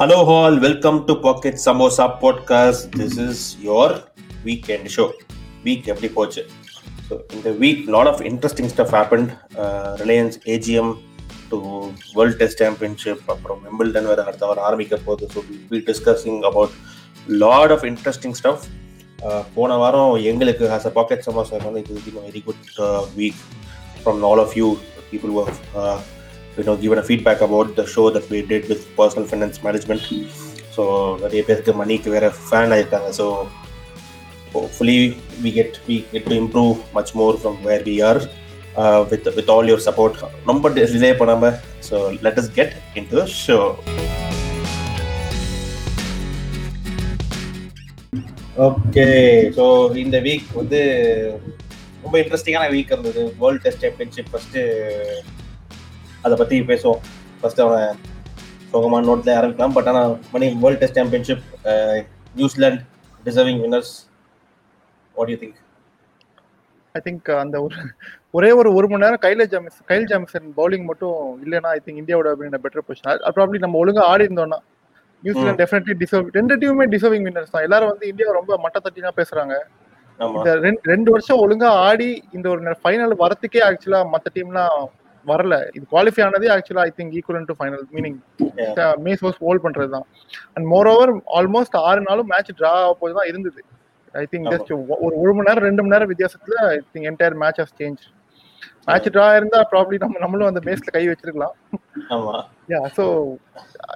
Hello all welcome to pocket samosa podcast this is your weekend show week எப்படி போச்சு? So இந்த week lot of interesting stuff happened Reliance AGM to world test championship அப்புறம் Wimbledon வேறு அடுத்த வாரம் ஆரம்பிக்க போகுது. So we discussing about lot of interesting stuff போன வாரம் எங்களுக்கு ஆஸ் அ பாக்கெட் சமோசா வந்து இது very good week from all of you people work you know given a feedback about the show that we did with personal finance management so நிறைய பேருக்கு மணிக்கு வேற fan ஆயிருக்காங்க so hopefully we get we get to improve much more from where we are with with all your support ரொம்ப delay பண்ணாமல் so let us get into show okay so இந்த week வந்து ரொம்ப இன்ட்ரெஸ்டிங்கான வீக் இருந்தது world test championship first அதை பற்றி பேசுவோம். ஃபர்ஸ்ட் அவன் சோகமான நோட்டில் ஆரம்பிக்கலாம். பட் ஆனால் மணி world test championship New Zealand deserving winners what you think I think அந்த ஒரு ஒரே ஒரு ஒரு மணி நேரம் கைல ஜாமிஸ் கைல் ஜாமிசன் பவுலிங் மட்டும் இல்லைன்னா ஐ திங்க் இந்தியாவோட அப்படின்ற பெட்டர் பொசிஷன் ப்ராப்ளி நம்ம ஒழுங்கா ஆடி இருந்தோம்னா நியூசிலாந்து டெஃபினெட்லி டிசர்வ் ரெண்டு டீமுமே டிசர்விங் வின்னர்ஸ் தான். எல்லாரும் வந்து இந்தியா ரொம்ப மட்ட தட்டினா பேசுறாங்க. இந்த ரெண்டு வருஷம் ஒழுங்கா ஆடி இந்த ஒரு ஃபைனல் வரத்துக்கே ஆக்சுவலா மத்த டீம்லாம் வரல. இது குவாலிஃபை ஆனதே ஆக்சுவலா I think equal to final meaning mace who's hold பண்றது தான். அண்ட் மோர் ஓவர் ஆல்மோஸ்ட் ஆறு நாளும் மேட்ச் டிரா போது தான் இருந்தது. ஐ திங்க் ஜஸ்ட் ஒரு ஒரு மணி நேரம் ரெண்டு மணி நேரம் வித்தியாசத்துல I think entire match has change match draw இருந்தா ப்ராப்ளி நம்ம நம்மளும் அந்த மேஸ்ல கை வச்சிருக்கலாம். Yeah so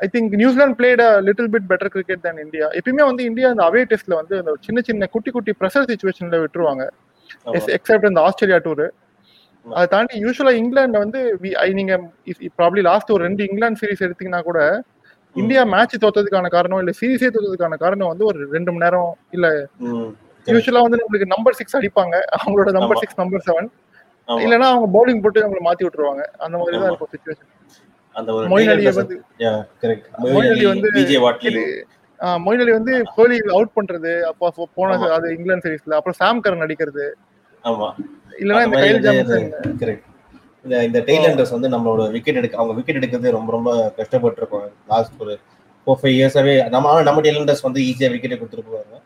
I think New Zealand played a little bit better cricket than India எப்பயுமே வந்து இந்தியா அந்த அவே டெஸ்ட்ல வந்து அந்த சின்ன சின்ன குட்டி குட்டி ப்ரெஷர் சுச்சுவேஷன்ல விட்டுருவாங்க. எக்ஸப்ட் இந்த ஆஸ்திரேலியா டூர் அதை தாண்டி யூஸ்வலா இங்கிலாந்து வந்து நீங்க ப்ராப்ளி லாஸ்ட் ஒரு ரெண்டு இங்கிலாந்து சீரிஸ் எடுத்தீங்கன்னா கூட இந்தியா மேட்ச் தோத்ததுக்கான காரணம் இல்ல சீரிஸே தோத்ததுக்கான காரணம் வந்து ஒரு ரெண்டு மணி நேரம் இல்ல யூஸ்வலா வந்து நம்மளுக்கு நம்பர் சிக்ஸ் அடிப்பாங்க. அவங்களோட நம்பர் சிக்ஸ் நம்பர் செவன் இல்லனா அவங்க பவுலிங் போட்டு அவங்களை மாத்தி விட்டுருவாங்க. அந்த மாதிரி தான் இருக்கும் சுச்சுவேஷன் மொயின் அலியை வந்து மொயின் அலி வந்து மொயின் அலி வந்து கோலி அவுட் பண்றது அப்போ போன அது இங்கிலாந்து சீரீஸ்ல அப்புறம் சாம் கரன் அடிக்கிறது. இல்லனா இந்த இந்த டெய்லண்டர்ஸ் வந்து நம்மளோட விக்கெட் எடுக்க அவங்க விக்கெட் எடுக்கிறது ரொம்ப ரொம்ப கஷ்டப்பட்டு இருக்கோம் லாஸ்ட் ஒரு ஃபோர் ஃபைவ் இயர்ஸாவே நம்ம நம்ம டெய்லண்டர்ஸ் வந்து ஈஸியா விக்கெட் கொடுத்துருப்பாங்க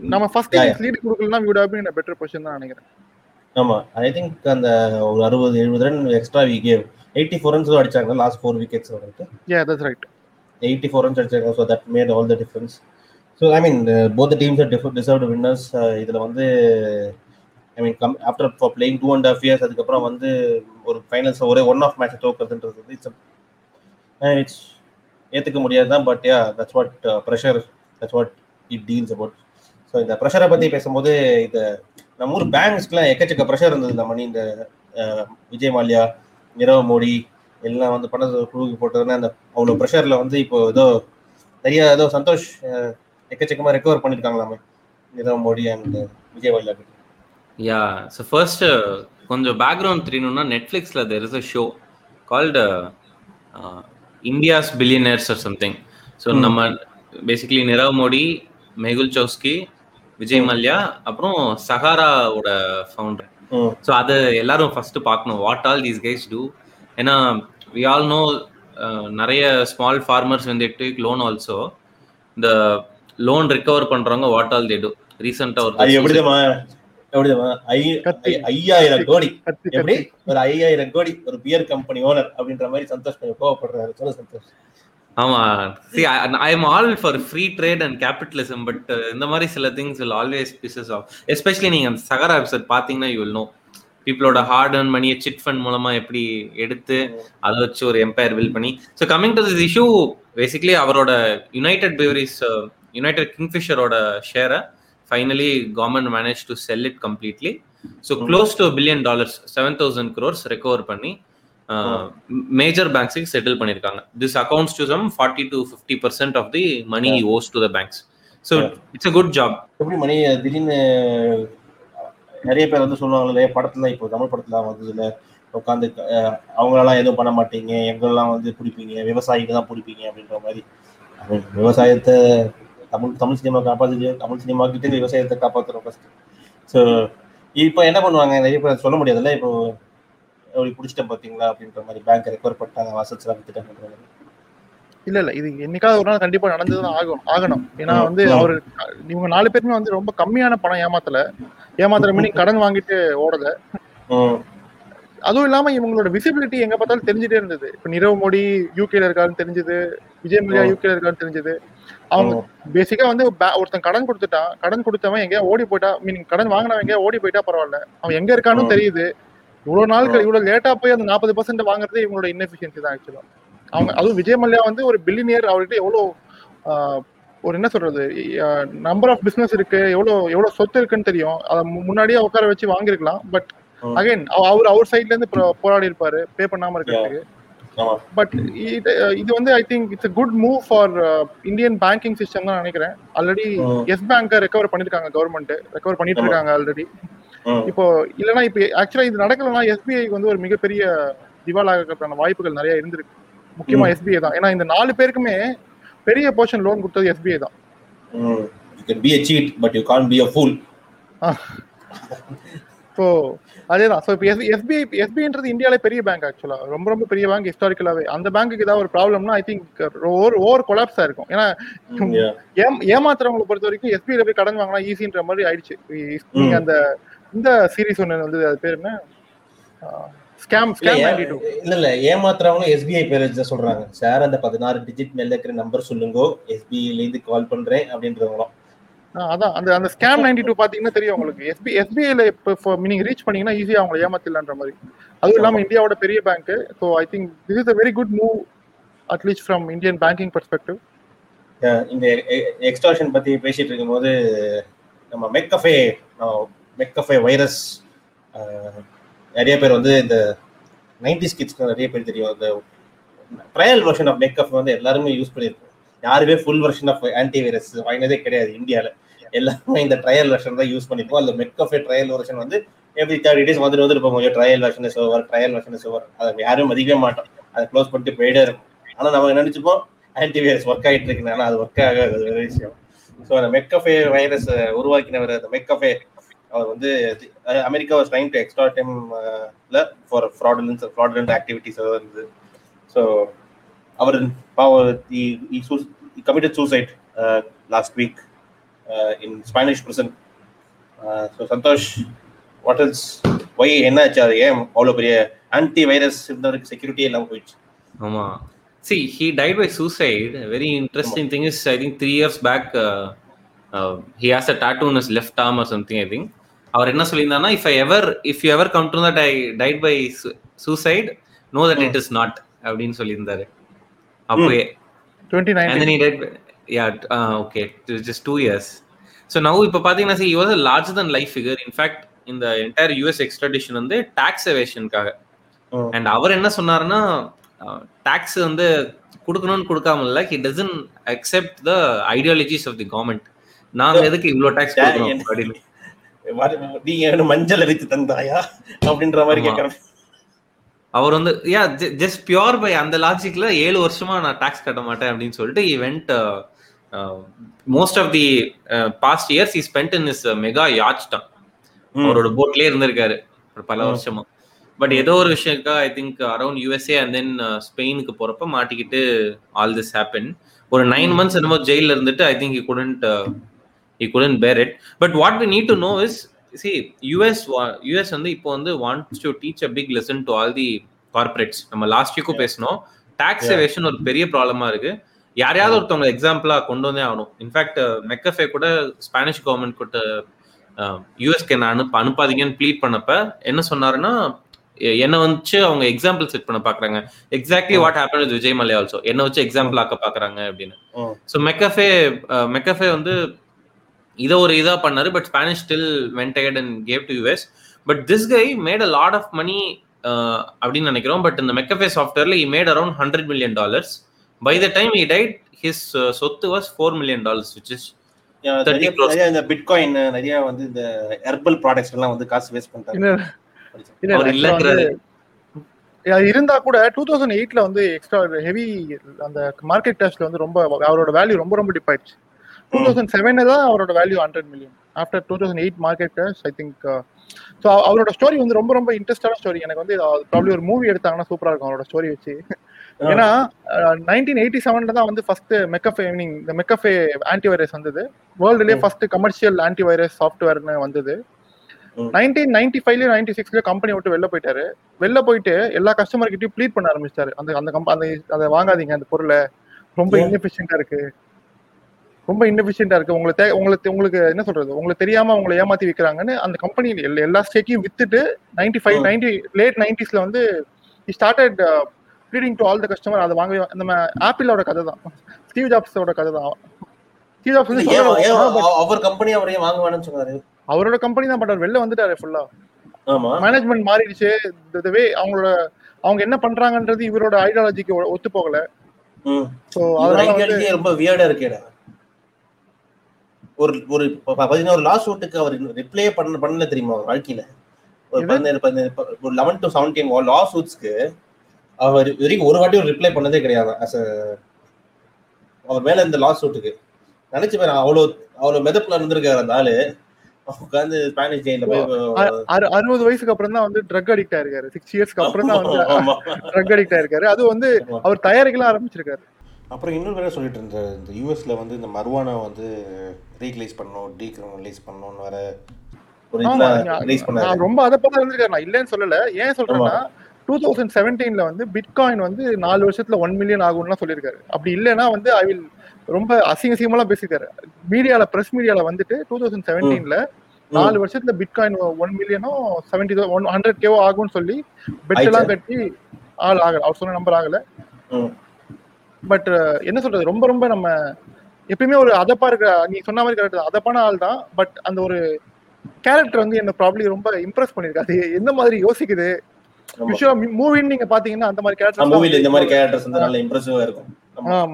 நம்ம ஃபர்ஸ்ட் லீட் கொடுக்கலாம் we would been better position தான் நினைக்கிறேன். ஆமா. ஐ திங்க் அந்த ஒரு அறுபது எழுபது run extra we gave eighty four runs அடிச்சாங்க last four wickets yeah that's right eighty four runs அடிச்சாங்க so that made all the difference so I mean both teams are deserved winners இதில் வந்து I mean come after for playing two and half years அதுக்கப்புறம் வந்து ஒரு finals ஒரே one off match தோக்கிறதுன்றது it's it's ஏற்றுக்க முடியாது தான் but yeah that's what pressure that's what it deals about so இந்த ப்ரெஷரை பற்றி பேசும்போது இந்த நம்ம ஊர் பேங்க்ஸ்க்குலாம் எக்கச்சக்க ப்ரெஷர் இருந்தது இந்த மணி இந்த விஜய் மால்யா நிரவ் மோடி எல்லாம் வந்து பணத்தை குழுக்கு போட்டதுன்னா அந்த அவ்வளோ ப்ரெஷரில் வந்து இப்போ ஏதோ நிறைய ஏதோ சந்தோஷ் எக்கச்சக்கமாக recover பண்ணியிருக்காங்களாமே Nirav Modi and Vijay Mallya yeah so first கொஞ்சம் பேக்ரவுண்ட் தெரியணும்னா நெட்ஃப்ளிக்ஸில் there is a show called India's billionaires or something so நம்ம பேசிக்கலி நிரவ் மோடி மெகுல் சௌஸ்கி விஜய் மல்யா அப்புறம் சஹாராவோட ஃபவுண்டர் ஸோ அது எல்லாரும் ஃபர்ஸ்ட் பார்க்கணும். What all these guys do ஏன்னா வி ஆல் நோ நிறைய ஸ்மால் ஃபார்மர்ஸ் வந்து டேக் லோன் ஆல்சோ இந்த லோன் ரிகவர் பண்றவங்க வாட் ஆல் தே டூ ரீசெண்டா ஒரு ஐயாயிரம் கோடி. எப்படி? ஒரு ஐயாயிரம் கோடி ஒரு பியர் கம்பெனி ஓனர் அப்படின்ற மாதிரி சந்தோஷ் கொஞ்சம் கோவப்படுறாரு. சொல்ல சந்தோஷ். ஆமா. See I am all for free trade and capitalism but இந்த மாதிரி சில things will always pieces of especially நீங்க அந்த சகரா எபிசோட் பாத்தீங்கன்னா யூ வில் நோ பீப்புளோட ஹார்ட் அண்ட் மணியை சிட் ஃபண்ட் மூலமா எப்படி எடுத்து அதை வச்சு ஒரு எம்பையர் பில் பண்ணி. So coming to this issue basically அவரோட யுனைடெட் பிவரிஸ் யுனைடெட் கிங்ஃபிஷரோட ஷேரை finally government manage to sell it completely so close to billion dollars seven thousand crores recover பண்ணி மேஜர் பேங்க்ஸுக்கு செட்டில் பண்ணியிருக்காங்க this accounts to some forty two fifty percent of the money owes to the banks so it's a good job எப்படி money திடீர்னு நிறைய பேர் வந்து சொல்லுவாங்க இல்லையா படத்துல இப்போ தமிழ் படத்துல வந்ததுல உட்காந்து அவங்களெல்லாம் எதுவும் பண்ண மாட்டீங்க. எங்களெல்லாம் வந்து பிடிப்பீங்க? விவசாயிக்கு தான் பிடிப்பீங்க. அப்படின்ற மாதிரி. விவசாயத்தை தமிழ் தமிழ் சினிமா காப்பாத்து தமிழ் சினிமா கிட்ட விவசாயத்தை காப்பாற்றுறோம் ஃபர்ஸ்ட் ஸோ இப்போ என்ன பண்ணுவாங்க? நிறைய சொல்ல முடியாதுல்ல? இப்போ அப்படி பிடிச்சிட்டேன் பார்த்தீங்களா அப்படின்ற மாதிரி பேங்க் ரெக்கவர் பண்ணிட்டாங்க வாசல்ஸ்லாம் வித்துட்டாங்க இல்ல இல்ல. இது என்னைக்காவது ஒரு நாள் கண்டிப்பா நடந்துதான் ஆகும் ஆகணும். ஏன்னா வந்து. அவரு இவங்க நாலு பேருமே வந்து ரொம்ப கம்மியான பணம் ஏமாத்தல. ஏமாத்துற மீனிங் கடன் வாங்கிட்டு ஓடல. அதுவும் இல்லாம இவங்களோட விசிபிலிட்டி எங்க பார்த்தாலும் தெரிஞ்சுட்டே இருந்தது இப்ப நிரவ் மோடி யூகேல இருக்காருன்னு தெரிஞ்சது விஜய் மல்யா ம். யூகேல இருக்காருன்னு தெரிஞ்சது அவங்க. பேசிக்கா வந்து ஒருத்தன் கடன் கொடுத்துட்டான் கடன் கொடுத்தவன் எங்கேயா ஓடி போயிட்டா மீனிங் கடன் வாங்கினவன் எங்கேயா ஓடி போயிட்டா பரவாயில்ல அவன் எங்க இருக்கான்னு ம். தெரியுது இவ்வளவு ம். இவ்வளவு லேட்டா போய் அந்த நாற்பது பர்சன்ட் வாங்குறதே இவங்களோட இன்னெஃபிஷியன்சி தான் ஆக்சுவலா அவங்க அதுவும் விஜய் மல்யா வந்து ஒரு பில்லினியர் அவர்கிட்ட எவ்வளவு ஒரு என்ன சொல்றது நம்பர் ஆஃப் பிசினஸ் இருக்கு எவ்வளவு எவ்வளவு சொத்து இருக்குன்னு தெரியும் அதை முன்னாடியே உட்கார வச்சு வாங்கிருக்கலாம் பட். அகைன் அவர் அவர் சைட்ல இருந்து போராடி இருப்பாரு பே பண்ணாம இருக்கிறதுக்கு. பட் இது இது வந்து I think it's good move for Indian banking system தான் நினைக்கிறேன். ஆல்ரெடி. எஸ் பேங்க ரெக்கவர் பண்ணிருக்காங்க கவர்மெண்ட் ரெக்கவர் பண்ணிட்டு. இருக்காங்க ஆல்ரெடி இப்போ இல்லனா இப்போ ஆக்சுவலா இது நடக்கலனா எஸ்பிஐக்கு வந்து ஒரு மிகப்பெரிய திவால் ஆகிறதுக்கான வாய்ப்புகள் நிறைய இருந்திருக்கு. முக்கியமா. எஸ்பிஐ தான். ஏன்னா இந்த நாலு பேருக்குமே பெரிய போர்ஷன் லோன் கொடுத்தது எஸ்பிஐ தான். ம். You can be a cheat, but you can't be a fool. So அதேதான். ஸோ இப்போ எஸ் எஸ்பிஐ எஸ்பிஐன்றது இந்தியாவிலே பெரிய பேங்க் ஆக்சுவலா ரொம்ப ரொம்ப பெரிய பேங்க் ஹிஸ்டாரிக்கலாவே அந்த பேங்க்குக்கு ஏதாவது ஒரு ப்ராப்ளம்னா ஐ திங்க் ஓவர் ஓவர் கொலாப்ஸா இருக்கும். ஏன்னா ஏமாத்துறவங்களை பொறுத்த வரைக்கும் எஸ்பிஐல போய் கடன் வாங்கினா ஈஸின்ற மாதிரி ஆயிடுச்சு. நீங்க அந்த இந்த சீரிஸ் ஒன்று வந்து அது பேர் என்ன? ஸ்கேம் இல்ல, இல்ல ஏமாத்துறவங்க எஸ்பிஐ பேர் வச்சு சொல்றாங்க. சார் அந்த பதினாறு டிஜிட் மேல இருக்கிற நம்பர் சொல்லுங்க. எஸ்பிஐல இருந்து கால் பண்றேன் அப்படின்றவங்களும். அதான். அந்த அந்த ஸ்கேம் நைன்டி டூ பாத்தீங்கன்னா தெரியும் உங்களுக்கு. எஸ்பி எஸ்பிஐல இப்போ நீங்க ரீச் பண்ணீங்கன்னா ஈஸியா அவங்களை ஏமாத்திடலான்ற மாதிரி. அதுவும் இல்லாம இந்தியாவோட பெரிய bank so I think this is a very good move at least from Indian banking perspective இந்த எக்ஸ்டார்ஷன் பத்தி பேசிட்டு இருக்கும்போது நம்ம மெக்கஃபே மெக்கஃபே வைரஸ் நிறைய பேர் வந்து இந்த நைன்டிஸ் கிட்ஸ்க்கு நிறைய பேர் தெரியும். இந்த ட்ரையல் வெர்ஷன் ஆஃப் மெக்கஃப் வந்து எல்லாருமே யூஸ் பண்ணியிருக்கோம் யாருமே full version of antivirus வாங்கினதே கிடையாது இந்தியாவில் எல்லாமே இந்த ட்ரையல் வெர்ஷன் தான் யூஸ் பண்ணிருக்கோம். அந்த மெக்கஃபே ட்ரையல் வெர்ஷன் வந்து எவ்ரி தேர்ட்டி டேஸ் வந்துட்டு வந்துட்டு போகும். Trial version is over trial version is over அதை யாரும் மதிக்கவே மாட்டோம். அதை க்ளோஸ் பண்ணிட்டு போயிட்டே இருக்கும். ஆனால் நம்ம நினைச்சுப்போம்? ஆன்டி வைரஸ் ஒர்க் ஆகிட்டு இருக்கு ஆனால் அது ஒர்க் ஆகாது. அது ஒரு விஷயம். ஸோ அந்த மெக்கஃபே வைரஸ் உருவாக்கினவர் அந்த மெக்கஃபே அவர் வந்து America was trying to extra டைம்ல ஃபார் ஃப்ராடுலன்ஸ் ஃப்ராடுலண்ட் ஆக்டிவிட்டிஸ் இருந்தது so our committed suicide last week in Spanish prison so Santosh what is why என்ன ஆச்சு அது ஏன் அவ்வளோ பெரிய ஆன்டி வைரஸ் இருந்தவருக்கு செக்யூரிட்டியே இல்லாமல் போயிடுச்சு? ஆமா. See he died by suicide very interesting thing is I think three years back he has a tattoo in his left arm or something I think அவர் என்ன சொல்லியிருந்தாருன்னா if I ever if you ever come to that I died by suicide know that it is not அப்படின்னு சொல்லியிருந்தாரு. அப்போயே twenty and then nine he did yeah uh, okay it was just two years. So now இப்போ a larger than life figure. In fact இந்த entire US extradition வந்து tax எவேஷனுக்காக. And அவர் என்ன சொன்னாருன்னா டாக்ஸ் வந்து கொடுக்கணும்னு கொடுக்காம இல்ல he doesn't accept the ideologies of the government நாங்க எதுக்கு இவ்வளவு டாக்ஸ் Yeah, கொடுக்கணும் என்ன- அப்படின்னு. வர- நீ என்ன மஞ்சள் அரித்து தந்தாயா? அப்படின்ற மாதிரி. கேட்கறேன் அவர் வந்து யா ஜஸ்ட் பியோர் பை அந்த லாஜிக்ல ஏழு வருஷமா நான் டாக்ஸ் கட்ட மாட்டேன் அப்படின்னு சொல்லிட்டு he went most of the past years he spend in his mega yacht தான். அவரோட போட்லயே இருந்திருக்காரு. பல ம். வருஷமா. பட் ஏதோ ஒரு விஷயக்கா I think around USA and then ஸ்பெயினுக்கு போறப்ப மாட்டிக்கிட்டு ஆல் திஸ் ஹேப்பன் ஒரு நைன் மந்த்ஸ் என்னமோ ஜெயில இருந்துட்டு I think couldn't he couldn't bear it. But what we need to know is see us wa- us வந்து இப்போ வந்து wants to teach a big lesson to all the corporates. நம்ம last வீக்கும் பேசணும் tax. Evasion ஒரு பெரிய ப்ராப்ளமா இருக்கு. யாரையாவது ஒருத்தவங்க எக்ஸாம்பிளா கொண்டு வந்தே ஆகணும். இன்ஃபேக்ட் மெக்கஃபே கூட ஸ்பானிஷ் கவர்மெண்ட் கிட்ட யூஎஸ்க்கு என்ன அனுப்ப அனுப்பாதீங்கன்னு ப்ளீட் பண்ணப்ப என்ன சொன்னாருன்னா என்ன வச்சு அவங்க எக்ஸாம்பிள் செட் பண்ண பாக்குறாங்க. Exactly. What happen with Vijay Mallya also என்ன வச்சு எக்ஸாம்பிள் ஆக்க பாக்குறாங்க அப்படின்னு. ஸோ மெக்கஃபே மெக்கஃபே வந்து இதை ஒரு இதா பண்ணாரு but Spanish still went ahead and gave to US but this guy made a lot of money அப்படின்னு நினைக்கிறோம். பட் இந்த McAfee சாஃப்ட்வேர்ல he made around hundred million dollars by the time he died his சொத்து was four million dollars which is Yeah, 30 நிறைய இந்த bitcoin நிறைய வந்து இந்த herbal products எல்லாம் வந்து காசு வேஸ்ட் பண்ணிட்டாங்க இருந்தா கூட டூ தௌசண்ட் எயிட்ல வந்து எக்ஸ்ட்ரா ஹெவி அந்த மார்க்கெட் டேஸ்ட்ல வந்து ரொம்ப அவரோட வேல்யூ ரொம்ப ரொம்ப டிப் ஆயிடுச்சு. டூ தௌசண்ட் செவன்ல தான் அவரோட value hundred million after two thousand eight market taste I think so அவரோட ஸ்டோரி வந்து ரொம்ப ரொம்ப இன்ட்ரெஸ்டான ஸ்டோரி எனக்கு வந்து ப்ராப்ளி ஒரு மூவி எடுத்தாங்கன்னா சூப்பரா இருக்கும் அவரோட ஸ்டோரி வச்சு. ஏன்னா நைன்டீன் எயிட்டி செவன்ல தான் வந்து ஃபர்ஸ்ட் மெக்கஃபே மீனிங் இந்த மெக்கஃபே ஆன்டிவைரஸ் வந்தது. வேர்ல்டுலேயே. ஃபர்ஸ்ட் கமர்ஷியல் ஆன்டிவைரஸ் சாஃப்ட்வேர்னு வந்தது. நைன்டீன் நைன்டி ஃபைவ்லயும் நைன்டி சிக்ஸ்லயும் கம்பெனி விட்டு வெளில போயிட்டாரு. வெளில போயிட்டு எல்லா கஸ்டமர் கிட்டயும் ப்ளீட் பண்ண ஆரம்பிச்சிட்டாரு. அந்த அந்த கம்ப அந்த அதை வாங்காதீங்க அந்த பொருளை. ரொம்ப? இன்எஃபிஷியண்டா இருக்கு. ரொம்ப இன்எஃபிஷியண்டா இருக்கு. உங்களுக்கு தே- உங்களுக்கு உங்களுக்கு என்ன சொல்றது? உங்களுக்கு தெரியாம உங்களை ஏமாத்தி விக்கிறாங்கன்னு அந்த கம்பெனி எல்லா ஸ்டேக்கையும் வித்துட்டு நைன்டி ஃபைவ். நைன்டி லேட் நைன்டிஸ்ல வந்து started bleeding to all the customer அதை வாங்க நம்ம ஆப்பிளோட கதை தான் ஸ்டீவ் ஜாப்ஸோட கதை தான் ஸ்டீவ் ஜாப்ஸ் வந்து அவர் கம்பெனி அவர் ஏன் வாங்க வேணும்னு சொன்னாரு? அவரோட கம்பெனி தான் பண்றாரு வெளில வந்துட்டாரு ஃபுல்லா மேனேஜ்மெண்ட் மாறிடுச்சு. வே அவங்க அவங்க என்ன பண்றாங்கன்றது இவரோட ஐடியாலஜிக்கு ஒத்து போகல சோ அதனால ரொம்ப வியர்டா இருக்கேடா. ஒரு ஒரு பதினோரு லா சூட்டுக்கு அவர் ரிப்ளே பண்ண பண்ணல தெரியுமா அவர் வாழ்க்கையில? ஒரு? பதினேழு பதினேழு ஒரு லெவன் டு செவன்டீன் லா சூட்ஸ்க்கு அவர் வரைக்கும் ஒரு வாட்டி ஒரு ரிப்ளை பண்ணதே கிடையாது. A அவர் மேல இந்த லா சூட்டுக்கு நினைச்சு பாரு அவ்வளவு அவ்வளவு மெதப்புல இருந்திருக்காரு அந்த ஆளு. உட்காந்து ஸ்பானிஷ் ஜெயில போய் அறுபது வயசுக்கு அப்புறம் தான் வந்து ட்ரக் அடிக்ட் ஆயிருக்காரு சிக்ஸ் இயர்ஸ்க்கு அப்புறம் தான் வந்து. ட்ரக் அடிக்ட் ஆயிருக்காரு அது வந்து. அவர் தயாரிக்கலாம் ஆரம்பிச்சிருக்காரு. அப்புறம் இன்னொரு வேற சொல்லிட்டு இருந்த இந்த யூஎஸ்ல வந்து இந்த மர்வானா வந்து ரீக்லைஸ் பண்ணணும் டீக்ரிமினலைஸ் பண்ணணும்னு வேற ரொம்ப அதை பார்த்தா இருந்திருக்காரு நான் இல்லைன்னு சொல்லல. ஏன் சொல்றேன்னா டூ தௌசண்ட் செவன்டீன்ல வந்து பிட்காயின் வந்து நாலு வருஷத்துல ஒன் மில்லியன் ஆகும்லாம் சொல்லியிருக்காரு. அப்படி இல்லைன்னா வந்து ஐ வில் ரொம்ப அசிங்க அசிங்கமெல்லாம் பேசியிருக்காரு. மீடியால பிரஸ் மீடியால வந்துட்டு டூ தௌசண்ட் செவன்டீன்ல நாலு வருஷத்துல பிட்காயின் ஒன் மில்லியனோ செவன்டி ஒன் ஹண்ட்ரட் கேவோ ஆகும்னு சொல்லி பெட் எல்லாம் கட்டி ஆள் ஆகல. அவர் சொன்ன நம்பர் ஆகல. பட் என்ன சொல்றது? ரொம்ப ரொம்ப நம்ம எப்பயுமே ஒரு அதப்பா இருக்கிற நீ சொன்ன மாதிரி கரெக்ட் அதப்பான ஆள் தான். பட் அந்த ஒரு கேரக்டர் வந்து என்ன ப்ராப்ளி ரொம்ப இம்ப்ரெஸ் பண்ணிருக்கு அது எந்த மாதிரி யோசிக்குது. யூஸ்வலா மூவின்னு நீங்க பாத்தீங்கன்னா அந்த மாதிரி மூவில இந்த மாதிரி கேரக்டர் கேரக்டர்ஸ் வந்து நல்ல இம்ப்ரெசிவா இருக்கும்.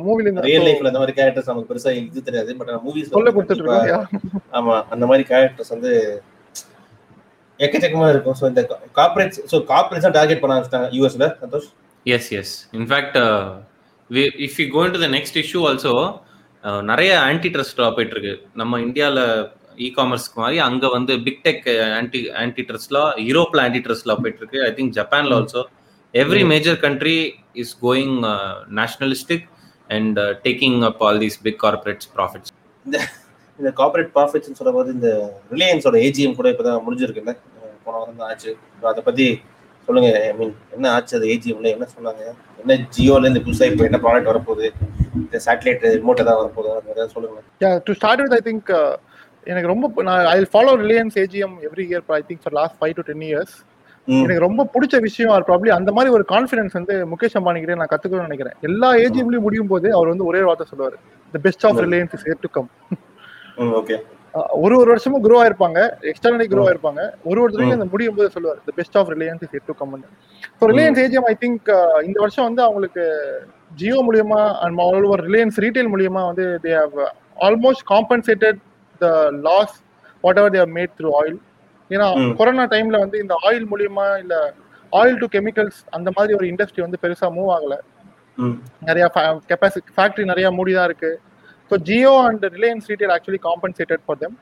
மூவில ரியல் லைஃப்ல இந்த மாதிரி கேரக்டர்ஸ் நமக்கு பெருசா இது தெரியாது. பட் மூவிஸ் சொல்ல கொடுத்துட்டு இருக்கோம். ஆமா அந்த மாதிரி கேரக்டர்ஸ் வந்து எக்கச்சக்கமா இருக்கும். ஸோ இந்த கார்பரேட்ஸ் ஸோ கார்பரேட்ஸ் தான் டார்கெட் பண்ண ஆரம்பிச்சிட்டாங்க. யூஎஸ்ல Santosh? Yes yes infact if you going to the next issue also நிறைய ஆன்டி ட்ரஸ்ட் போயிட்டு இருக்கு நம்ம இந்தியாவில் இ காமர்ஸ்க்கு மாதிரி அங்க வந்து பிக் டெக் ஆன்டி ஆன்டி ட்ரஸ்ட்லா யூரோப்ல ஆன்டி ட்ரஸ்ட்லா போயிட்டு இருக்கு ஐ திங்க் ஜப்பான்ல also every major country is going nationalistic and taking up all these big corporates profits இந்த கார்பரேட் ப்ராஃபிட்ஸ் சொல்லும்போது இந்த ரிலையன்ஸோட ஏஜிஎம் கூட இப்பதான் முடிஞ்சிருக்குல்ல. அஹ் போன வாரம் தான் ஆச்சு. அதை பத்தி சொல்லுங்க ஐ மீன் என்ன ஆச்சு? அது ஏஜிஎம்ல என்ன சொன்னாங்க? என்ன ஜியோல இருந்து புதுசா இப்போ என்ன ப்ராடக்ட் வரப்போகுது? இந்த சேட்டலைட் ரிமோட் ஏதாவது வரப்போகுது? ஏதாவது சொல்லுங்க. To start with I think எனக்கு ரொம்ப நான் I follow Reliance AGM every year I think for last five to ten years. எனக்கு ரொம்ப பிடிச்ச விஷயம் ஆர் ப்ராப்ளி அந்த மாதிரி ஒரு கான்ஃபிடன்ஸ் வந்து முகேஷ் அம்பானி கிட்ட நான் கத்துக்கணும்னு நினைக்கிறேன். எல்லா ஏஜிஎம்லயும் முடியும் போது அவர் வந்து ஒரே வார்த்தை சொல்லுவார். The best of. Reliance is to come okay ஒரு ஒரு வருஷமும் குரோ ஆயிருப்பாங்க. Externally grow. ஆயிருப்பாங்க. ஒரு ஒரு தடவையும் அந்த முடியும் போது சொல்லுவார் the best of Reliance is yet to come so Reliance AGM I think இந்த வருஷம் வந்து அவங்களுக்கு ஜியோ மூலியமா and all over Reliance Retail மூலியமா வந்து they have almost compensated the loss whatever they made through oil ஏன்னா. கொரோனா டைம்ல வந்து இந்த ஆயில் மூலியமா இல்ல ஆயில் டு கெமிக்கல்ஸ் அந்த மாதிரி ஒரு இண்டஸ்ட்ரி வந்து பெருசா மூவ் ஆகல. நிறைய கெப்பாசிட்டி ஃபேக்டரி நிறைய மூடி தான் இருக்கு. So Jio and Reliance Retail actually compensated for them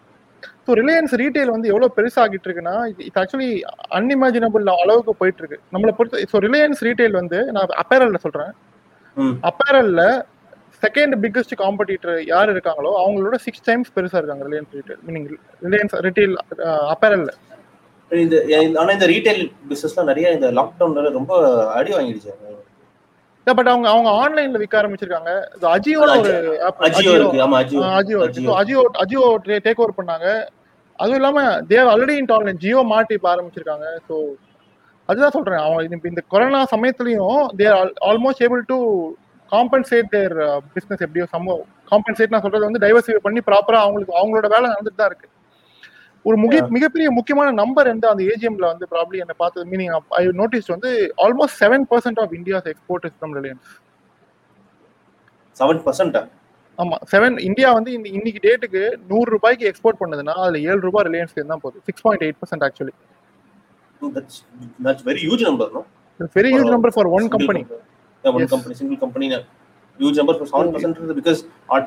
so Reliance Retail வந்து எவ்வளோ பெருசாகிட்டு இருக்குன்னா இட்ஸ் ஆக்சுவலி அன்இமேஜினபிள் அளவுக்கு போயிட்டு இருக்கு நம்மளை பொறுத்த ஸோ ரிலையன்ஸ் ரீட்டைல் வந்து நான் அப்பேரல்ல சொல்றேன். அப்பேரல்ல செகண்ட் பிக்கஸ்ட் காம்படிட்டர் யார் இருக்காங்களோ அவங்களோட சிக்ஸ் டைம்ஸ் பெருசா இருக்காங்க Reliance retail meaning Reliance retail அப்பேரல்ல இந்த இந்த- ஆனா இந்த ரீட்டைல் பிசினஸ்லாம் நிறைய இந்த லாக்டவுன்ல ரொம்ப அடி வாங்கிடுச்சு. பட் அவங்க அவங்க ஆன்லைன்ல விற்க ஆரம்பிச்சிருக்காங்க. அஜியோட ஒரு அஜியோ அஜியோ அஜியோ டேக் ஓவர் பண்ணாங்க. அதுவும் இல்லாம they've already in Jio mart இப்ப ஆரம்பிச்சிருக்காங்க. ஸோ அதுதான் சொல்றேன். அவங்க இந்த- corona சமயத்துலயும் they're almost able to compensate their business எப்படியோ சம்ம காம்பன்சேட் நான் சொல்றது வந்து டைவர்சிஃபை பண்ணி ப்ராப்பரா அவங்களுக்கு அவங்களோட வேலை நடந்துட்டு தான் இருக்கு. ஒரு முக மிகப்பெரிய முக்கியமான நம்பர் எந்த அந்த ஏஜிஎம்ல வந்து ப்ராப்ளி என்ன பார்த்தது. மீனிங் ஐ நோட்டீஸ் வந்து almost seven percent of India's export is from Reliance seven percent ஆமா செவன் இந்தியா வந்து இந்த இன்னைக்கு டேட்டுக்கு நூறு ரூபாய்க்கு எக்ஸ்போர்ட் பண்ணதுன்னா அதுல ஏழு ரூபாய் ரிலையன்ஸ் தான் போகுது six point eight percent actually very huge number very huge number for one company one. Company single company huge number seven percent because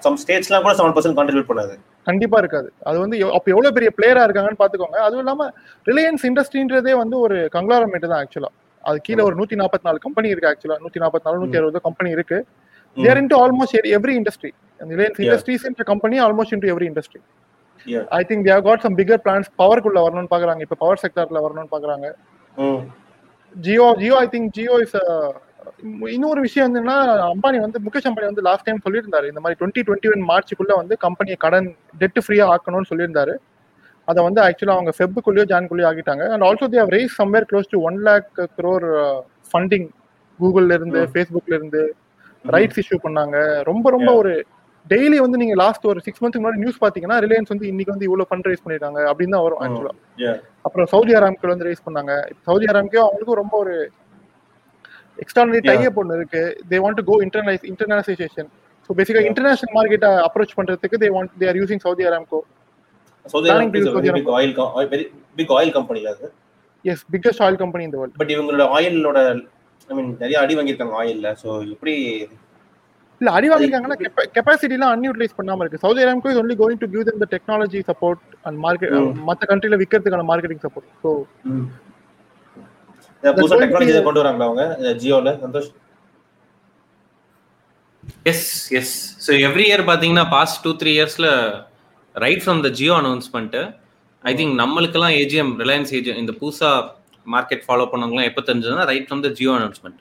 some ஸ்டேட்ஸ்லாம் கூட செவன் பர்சன்ட் கான்ட்ரிபியூட் பண்ணாது. கண்டிப்பா இருக்காது. அது வந்து அப்ப எவ்வளவு பெரிய பிளேயரா இருக்காங்கன்னு பாத்துக்கோங்க. அதுவும் இல்லாம ரிலையன்ஸ் இண்டஸ்ட்ரின்றதே வந்து ஒரு கங்க்ளாரமேட் தான் ஆக்சுவலா அது கீழே ஒரு நூத்தி நாற்பத்தி நாலு கம்பெனி இருக்கு ஆக்சுவலா நூத்தி நாற்பத்தி நாலு நூத்தி அறுபது கம்பெனி இருக்கு. They're into almost every industry Reliance. Industries company almost into every industry. I think they've got some bigger plans பவர்க்குள்ள வரணும்னு பாக்குறாங்க. இப்ப பவர் செக்டர்ல வரணும்னு பாக்குறாங்க. Jio Jio I think Jio is இன்னொரு விஷயம் என்னன்னா அம்பானி வந்து முகேஷ் அம்பானி வந்து லாஸ்ட் டைம் சொல்லியிருந்தாரு இந்த மாதிரி டுவெண்ட்டி டுவெண்ட்டி ஒன் மார்ச்சுக்குள்ள வந்து கம்பெனியை கடன் டெட் ஃப்ரீயா ஆக்கணும்னு சொல்லியிருந்தாரு அதை வந்து ஆக்சுவலா அவங்க ஃபெப்புக்குள்ளேயோ ஜான்குள்ளேயோ ஆகிட்டாங்க and also they've raise somewhere close to one lakh crore funding கூகுள்ல இருந்து. ஃபேஸ்புக்ல இருந்து ரைட்ஸ் இஷ்யூ பண்ணாங்க ரொம்ப ரொம்ப. ஒரு டெய்லி வந்து நீங்க லாஸ்ட் ஒரு சிக்ஸ் மந்த்க்கு முன்னாடி நியூஸ் பாத்தீங்கன்னா ரிலையன்ஸ் வந்து இன்னைக்கு வந்து இவ்வளவு ஃபண்ட் ரைஸ் பண்ணிருக்காங்க அப்படின்னு தான் வரும் Mm. ஆக்சுவலா Yeah. அப்புறம் சவுதி அராம்கோ வந்து ரைஸ் பண்ணாங்க சவுதி அராம்கோ அவங்களுக்கும் ரொம்ப ஒரு எக்ஸ்ட்ரானரி Yeah. டைப் ஒன்று இருக்கு. They want to go இன்டர்னைஸ் internationalisation so basically Yeah. International மார்க்கெட்டை அப்ரோச் பண்றதுக்கு they want they are using Saudi Aramco Saudi Planning Aramco is to a use very Saudi big oil co- oil- very big oil company ல அது is biggest oil company இந்த world but இவங்களோட ஆயிலோட ஐ மீன் நிறைய அடி வாங்கியிருக்காங்க ஆயில்ல so எப்படி இல்ல அடி வாங்கிருக்காங்கன்னா கெப்பாசிட்டிலாம் அன்யூட்டிலைஸ் பண்ணாம இருக்கு. Saudi Aramco is only going to give them the technology support and market. மத்த கண்ட்ரில விக்கிறதுக்கான மார்க்கெட்டிங் சப்போர்ட் ஸோ புதுசா டெக்னாலஜி கொண்டு வராங்களா அவங்க? ஜியோல Santhosh? Yes yes so every year பார்த்தீங்கன்னா பாஸ்ட் டூ த்ரீ இயர்ஸ்ல right from the Jio announcement I think நம்மளுக்கெல்லாம் ஏஜிஎம் ரிலையன்ஸ் ஏஜிஎம் இந்த புதுசா மார்க்கெட் ஃபாலோ பண்ணவங்களாம் எப்போ தெரிஞ்சதுன்னா right from the Jio announcement.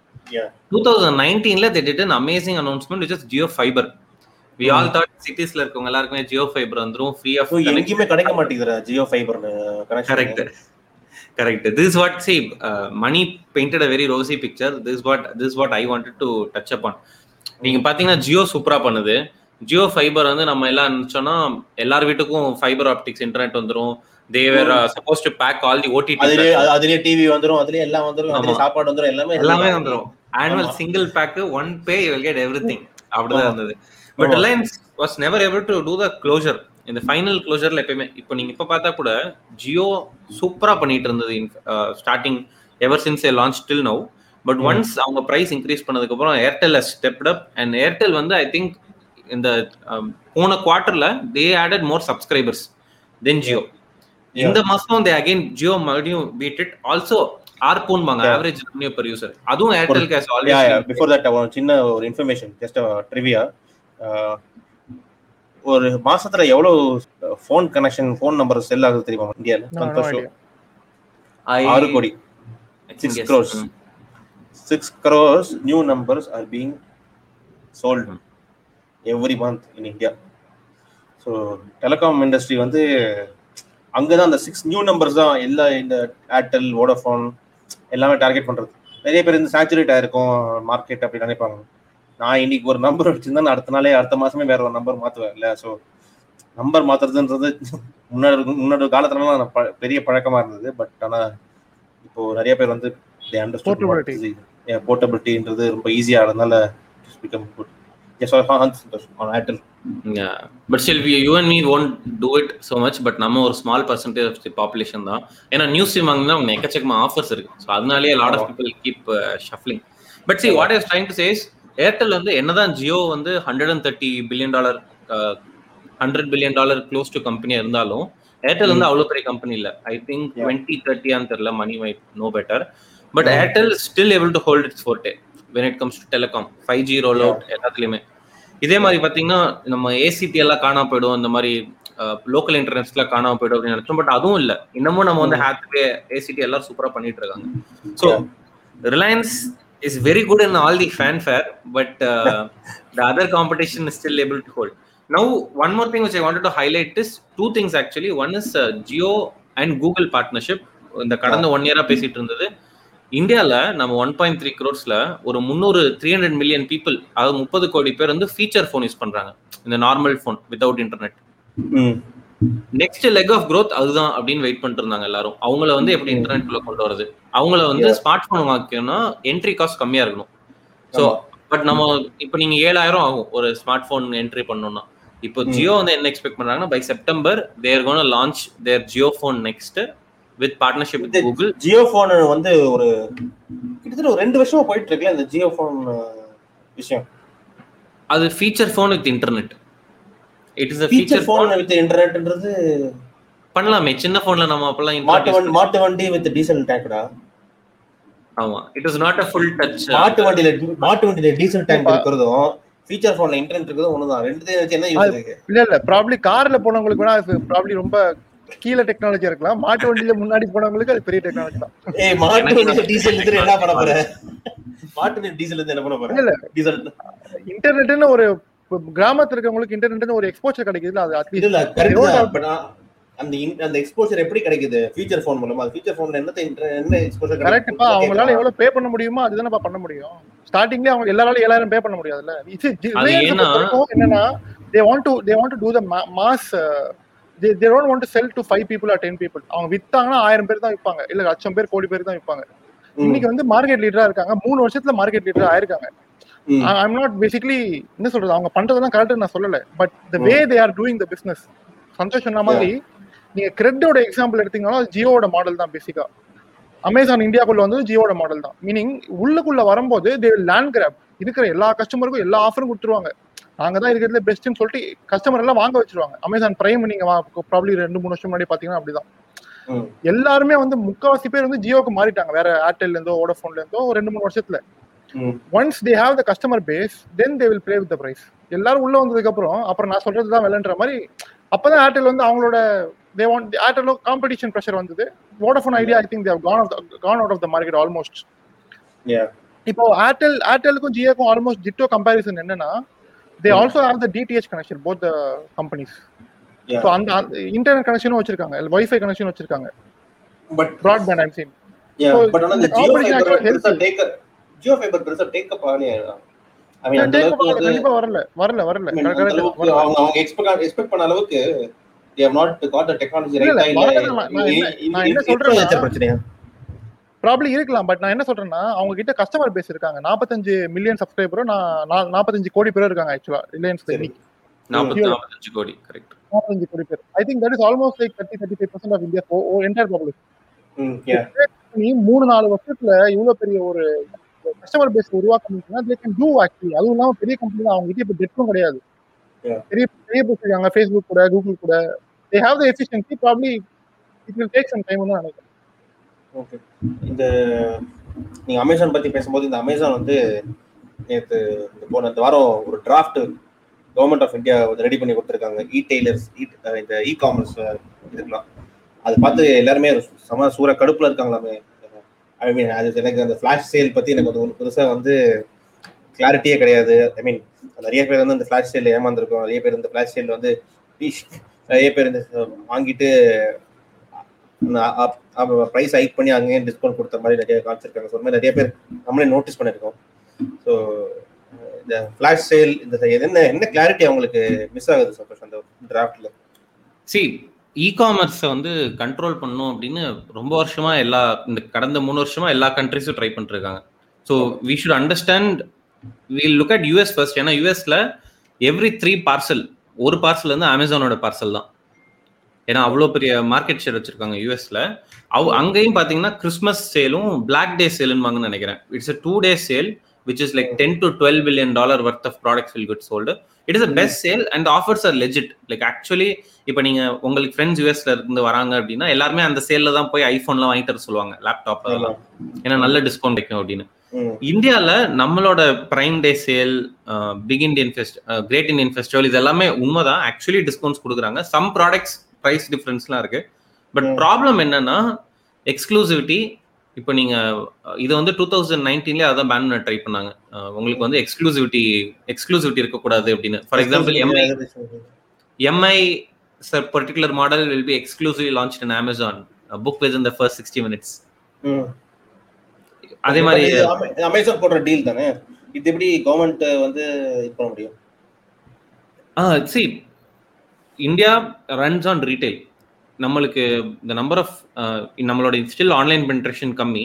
Two thousand நைன்டீன்ல they did an amazing announcement which is Jio fibre we all thought சிட்டிஸ்ல இருக்கவங்க எல்லாருக்குமே Jio fibre வந்துரும் free of எங்கேயுமே கிடைக்க மாட்டேங்குதுடா Jio ஃபைபர்னு correct correct this what see money painted a very rosy picture this what this what I wanted to touch upon நீங்க பாத்தீங்கன்னா ஜியோ சூப்பரா பண்ணுது. ஜியோ ஃபைபர் வந்து நம்ம எல்லாம் நினைச்சோம்னா எல்லார் வீட்டுக்கும் ஃபைபர் ஆப்டிக்ஸ் இன்டர்நெட் வந்துரும். They're suppose to pack all the OTT அதுலயே அது- அதுலயே டிவி வந்துரும் அதுலயே எல்லாம் வந்துரும் அதுலயே. சாப்பாடு வந்துரும் எல்லாமே எல்லாமே வந்துரும். Annual. Single pack one pay will get everything அப்படிதான். இருந்தது. But. Reliance was never able to do the closure இந்த ஃபைனல் க்ளோசர்ல எப்பயுமே இப்போ நீங்க இப்ப பார்த்தா கூட ஜியோ சூப்பரா பண்ணிட்டு இருந்தது starting ever since a launch till now but. Once அவங்க பிரைஸ் இன்க்ரீஸ் பண்ணதுக்கு அப்புறம் Airtel stepped up and Airtel வந்து ஐ திங்க் இந்த um, போன குவார்டர்ல they added more subscribers then Jio இந்த மாசம் தே அகைன் ஜியோ மறுபடியும் பீட் இட் ஆல்சோ ஆர்போன் வாங்க Yeah. Average revenue per user அதுவும் Airtel case always before that ஒரு சின்ன ஒரு இன்ஃபர்மேஷன் ஜஸ்ட் ட்ரிவியா ஒரு மாசத்துல எவ்வளவு phone connection phone number sell ஆகுது தெரியுமா இந்தியால? சந்தோஷம். ஆறு கோடி. Six crores. Six crores new numbers are being sold every month in India so telecom industry வந்து அங்கதான் அந்த சிக்ஸ் நியூ நம்பர்ஸ் தான் எல்லா இந்த ஏர்டெல் வோடஃபோன் எல்லாமே டார்கெட் பண்றது. நிறைய பேர் இந்த சேச்சுரேட் ஆயிருக்கும் மார்க்கெட் அப்படி நினைப்பாங்க. நான் இன்னைக்கு ஒரு நம்பர் வச்சிருந்தா நான் அடுத்த நாளே அடுத்த மாசமே வேற ஒரு நம்பர் மாத்துவேன் இல்ல ஸோ நம்பர் மாத்துறதுன்றது முன்னாடி முன்னாடி காலத்துல நான் ப- பெரிய பழக்கமா இருந்தது. பட் ஆனா இப்போ நிறைய பேர் வந்து Portability. போர்ட்டபிலிட்டின்றது ரொம்ப ஈஸியா அதனால become good but still you and me won't do it so much but நம்ம ஒரு small percentage of the population தான். ஏன்னா நியூஸ் சிம் வாங்கினா அவங்க எக்கச்சக்கமா ஆஃபர்ஸ் இருக்கு. ஸோ அதனாலேயே lot of people keep shuffling but see what is trying to chase Airtel வந்து என்னதான் ஜியோ வந்து hundred and thirty billion dollar hundred billion dollar close to கம்பெனியா இருந்தாலும் ஏர்டெல் வந்து அவ்வளோ பெரிய கம்பெனி இல்லை. I think. டுவெண்ட்டி தேர்ட்டியான்னு தெரியல money my no better but. Airtel still able to hold its forte when it comes to telecom five G roll out எல்லாத்துலயுமே. இதே மாதிரி பாத்தீங்கன்னா நம்ம ஏசிடி எல்லாம் காணாம போயிடும் இந்த மாதிரி லோக்கல் இன்டர்நெட்ஸ்ல காணாம போயிடும் அப்படின்னு நினைச்சோம். பட் அதுவும் இல்ல. இன்னமும் நம்ம வந்து ஹேத்வே ஏசிடி எல்லாம் சூப்பரா பண்ணிட்டு இருக்காங்க. So Reliance is very good in all the fanfare but the other competition is still able to hold now one more thing I wanted to highlight is two things actually one is Jio and Google partnership இந்த கடந்த one இயரா பேசிட்டு இருந்தது. இந்தியால நம்ம one point three க்ரோர்ஸ்ல ஒரு முந்நூறு three hundred million people அதாவது முப்பது கோடி பேர் வந்து ஃபீச்சர் ஃபோன் யூஸ் பண்றாங்க. இந்த normal phone without internet next leg of growth அதுதான் அப்படின்னு வெயிட் பண்ணிட்டு இருந்தாங்க எல்லாரும். அவங்கள வந்து எப்படி இன்டர்நெட் குள்ள கொண்டு வரது அவங்கள வந்து. ஸ்மார்ட் போன் வாங்கிக்கணும்னா என்ட்ரி காஸ்ட் கம்மியா இருக்கணும். ஸோ பட் நம்ம இப்போ நீங்க ஏழாயிரம் ஆகும் ஒரு ஸ்மார்ட் போன் என்ட்ரி பண்ணணும்னா. இப்போ. ஜியோ வந்து என்ன எக்ஸ்பெக்ட் பண்றாங்கன்னா by September they're gonna launch their Jio phone next with partnership with Google Jio phone வந்து ஒரு கிட்டத்தட்ட ஒரு ரெண்டு வருஷமா போயிட்டு இருக்குல்ல இந்த ஜியோ போன் விஷயம்? அது feature phone with internet it is a feature feature phone phone with இன்டர்நெட்ன்றது பண்ணலாமே சின்ன போன்ல நம்ம அப்பெல்லாம் மாட்டு வண்டி மாட்டு வண்டி வித் டீசல் டேங்க்டா ஆமா it is not a full touch மாட்டு வண்டியில மாட்டு வண்டியில டீசல் டேங்க் இருக்கிறதும் ஃபீச்சர் போன்ல இன்டர்நெட் இருக்கிறதும் ஒண்ணுதான். ரெண்டுத்தையும் வச்சு என்ன யூஸ் இருக்கு? இல்ல இல்ல ப்ராப்ளி கார்ல போனவங்களுக்கு வேணா ப்ராப்ளி ரொம்ப கீழே டெக்னாலஜி இருக்கலாம். மாட்டு வண்டியில முன்னாடி போனவங்களுக்கு அது பெரிய டெக்னாலஜி தான். ஏய் மாட்டு வண்டியில டீசல் இருந்து என்ன பண்ண போற? மாட்டு வண்டி டீசல் இருந்து என்ன பண்ண போற? இல்ல டீசல் இன்டர்நெட்னு ஒரு கிராமத்துல இருக்கவங்களுக்கு இன்டர்நெட்னு ஒரு எக்ஸ்போச்சர் கிடைக்குதுல அது அட்லீஸ்ட் அந்த அந்த எக்ஸ்போஷர் எப்படி கிடைக்குது? ஃபீச்சர் போன் மூலமா? அது ஃபீச்சர் போன்ல என்ன என்ன எக்ஸ்போஷர் கரெக்ட்ப்பா அவங்களால எவ்வளவு பே பண்ண முடியுமோ அதுதானப்பா பண்ண முடியும். ஸ்டார்டிங்ல அவங்க எல்லாராலும் ஏழாயிரம் பே பண்ண முடியாதுல்ல? என்னன்னா they want to they want to do the mass they they don't want to sell to five people or ten people அவங்க வித்தாங்கன்னா ஆயிரம் பேர் தான் விற்பாங்க இல்ல லட்சம் பேர் கோடி பேர் தான் விற்பாங்க இன்னைக்கு வந்து மார்க்கெட் லீடரா இருக்காங்க. மூணு வருஷத்துல மார்க்கெட் லீடரா ஆயிருக்காங்க ஐம் நாட் பேசிக்கலி என்ன சொல்றது அவங்க பண்றதெல்லாம் கரெக்ட் நான் சொல்லல. But the way they are doing the business Santhosh சொன்ன மாதிரி நீங்க கிரெட்டோட எக்ஸாம்பிள் எடுத்தீங்கன்னா ஜியோட மாடல் தான் பேசிக்கா அமேசான் இந்தியாக்குள்ள வந்து ஜியோட மாடல் தான். மீனிங் உள்ளுக்குள்ள வரும்போது தே லேண்ட் கிராப் இருக்கிற எல்லா கஸ்டமருக்கும் எல்லா ஆஃபரும் கொடுத்துருவாங்க. நாங்க தான் இருக்கிறதுல பெஸ்ட்னு சொல்லிட்டு கஸ்டமர் எல்லாம் வாங்க வச்சிருவாங்க. அமேசான் பிரைம் நீங்க ப்ராப்ளி ரெண்டு மூணு வருஷம் முன்னாடி பாத்தீங்கன்னா அப்படிதான். எல்லாருமே வந்து முக்காவாசி பேர் வந்து ஜியோக்கு மாறிட்டாங்க. வேற ஏர்டெல்ல இருந்தோ வோடஃபோன்ல இருந்தோ ரெண்டு மூணு வருஷத்துல. Once they have the customer base then they will play with the price எல்லாரும் உள்ள வந்ததுக்கு அப்புறம் அப்புறம் நான் சொல்றது தான் விளைன்ற மாதிரி அப்பதான் ஏர்டெல் வந்து அவங்களோட they want Airtel competition pressure வந்தது. Vodafone Idea I think they've gone off gone out of the market almost இப்போ ஏர்டெல் ஏர்டெலுக்கும் ஜியோக்கும் ஆல்மோஸ்ட் டிட்டோ கம்பேரிசன் என்னன்னா they also have the DTH connection both the companies so அந்த internet கனெக்ஷனும் வச்சிருக்காங்க wifi connection வச்சிருக்காங்க. But broadband I'm seen Jio fibre பெருசா take Jio fibre பெருசா டேக் அப் ஆகலையே ஐ மீன் அந்த அளவுக்கு வந்து கண்டிப்பா வரல வரல வரல. அவங்க அவங்க எக்ஸ்பெக்ட் எக்ஸ்பெக்ட் பண்ண அளவுக்கு இல்ல, என்ன- நான் என்ன சொல்றேன்னா- பிரச்சனையா ப்ராப்ளி இருக்கலாம் பட் நான் என்ன சொல்றேன்னா அவங்க கிட்ட கஸ்டமர் பேஸ் இருக்காங்க. நாற்பத்தஞ்சு மில்லியன் சப்ஸ்கிரைபரும் நான் நாற்பத்தஞ்சு கோடி பேரும் இருக்காங்க ஆக்சுவலா ரிலையன்ஸ் நாற்பத்தஞ்சு கோடி கரெக்ட் நாற்பத்தஞ்சு கோடி பேர். I think that is almost like thirty thirty five percent of India entire நீ மூணு நாலு வருஷத்துல இவ்வளவு பெரிய ஒரு கஸ்டமர் பேஸ் உருவாக்க முடியும்னா தே கேன் டூ ஆக்சுவலி அதுவும் இல்லாம பெரிய கம்பெனி தான். அவங்க கிட்ட இப்ப டெட்டும் கிடையாது. பெரிய பெரிய பேஸ் இருக்காங்க. ஃபேஸ்புக் கூட கூகுள் கூட. They have the efficiency probably it will take some time தான் நினைக்கிறேன். ஓகே இந்த நீங்க அமேசான் பத்தி பேசும்போது இந்த அமேசான் வந்து நேற்று இந்த போன இந்த வாரம் ஒரு draft government of India ready பண்ணி கொடுத்துருக்காங்க. இ டெய்லர்ஸ் இந்த இ காமர்ஸ் இதுக்கெல்லாம். அது பார்த்து எல்லாருமே சம சூற கடுப்புல இருக்காங்களாமே. ஐ மீன் அது எனக்கு அந்த ஃபிளாஷ் சேல் பத்தி எனக்கு ஒரு புதுசாக வந்து கிளாரிட்டியே கிடையாது. ஐ மீன் நிறைய பேர் வந்து அந்த ஃபிளாஷ் சேல் ஏமாந்துருக்கோம். நிறைய பேர் இந்த ஃபிளாஷ் சேல் வந்து நிறைய பேர் இந்த வாங்கிட்டு ப்ரைஸ் ஹைக் பண்ணி அங்கேயும் டிஸ்கவுண்ட் கொடுத்த மாதிரி நிறைய காமிச்சிருக்காங்க. ஸோ மாதிரி நிறைய பேர் நம்மளே நோட்டீஸ் பண்ணியிருக்கோம் ஸோ இந்த ஃபிளாஷ் சேல் இந்த என்ன என்ன கிளாரிட்டி அவங்களுக்கு மிஸ் ஆகுது சந்தோஷ் அந்த டிராஃப்ட்ல சி இ காமர்ஸை வந்து கண்ட்ரோல் பண்ணும் அப்படின்னு ரொம்ப வருஷமா எல்லா இந்த கடந்த மூணு வருஷமா எல்லா கண்ட்ரிஸும் ட்ரை பண்ணிருக்காங்க so we should understand will look at US first ஏன்னா யூஎஸ்ல எவ்ரி த்ரீ பார்சல் ஒரு பார்சல் வந்து அமேசானோட பார்சல் தான். ஏன்னா அவ்வளோ பெரிய மார்க்கெட் ஷேர் வச்சிருக்காங்க யூஎஸ்ல அவ் அங்கேயும் பார்த்தீங்கன்னா கிறிஸ்மஸ் சேலும் பிளாக் டே சேலுன்னு நினைக்கிறேன். It's a two day sale which is like ten to twelve billion dollar worth of products will good sold it is a best sale and offers are legit like actually இப்போ நீங்க உங்களுக்கு friends யூஎஸ்ல இருந்து வராங்க அப்படின்னா எல்லாருமே அந்த சேல்ல தான் போய் ஐஃபோன்லாம் வாங்கிட்டு வர சொல்லுவாங்க லேப்டாப் அதெல்லாம் ஏன்னா நல்ல டிஸ்கவுண்ட் கிடைக்கும் அப்படின்னு. இந்தியால நம்மளோட prime day sale big Indian fest great Indian festival இது எல்லாமே உண்மைதான். ஆக்சுவலி டிஸ்கவுண்ட்ஸ் கொடுக்குறாங்க. சம் ப்ராடக்ட்ஸ் ப்ரைஸ் டிஃப்ரென்ஸ்லாம் இருக்கு. பட் ப்ராப்ளம் என்னன்னா எக்ஸ்க்ளூசிவிட்டி இப்போ நீங்க இது வந்து டூ தௌசண்ட் நைன்டீன்லேயே அதான் பேன் பண்ண ட்ரை பண்ணாங்க. உங்களுக்கு வந்து எக்ஸ்க்ளூசிவிட்டி எக்ஸ்க்ளூசிவிட்டி இருக்கக்கூடாது அப்படின்னு. For example Mi Mi sir particular model will be exclusive launch in Amazon book within the first sixty minutes அதே மாதிரி அமேசான் போடுற டீல் தானே? இது எப்படி கவர்மெண்ட் வந்து இது பண்ண முடியும்? ஆ see India runs on retail நம்மளுக்கு இந்த நம்பர் ஆஃப் நம்மளோட ஸ்டில் ஆன்லைன் பென்ட்ரேஷன் கம்மி.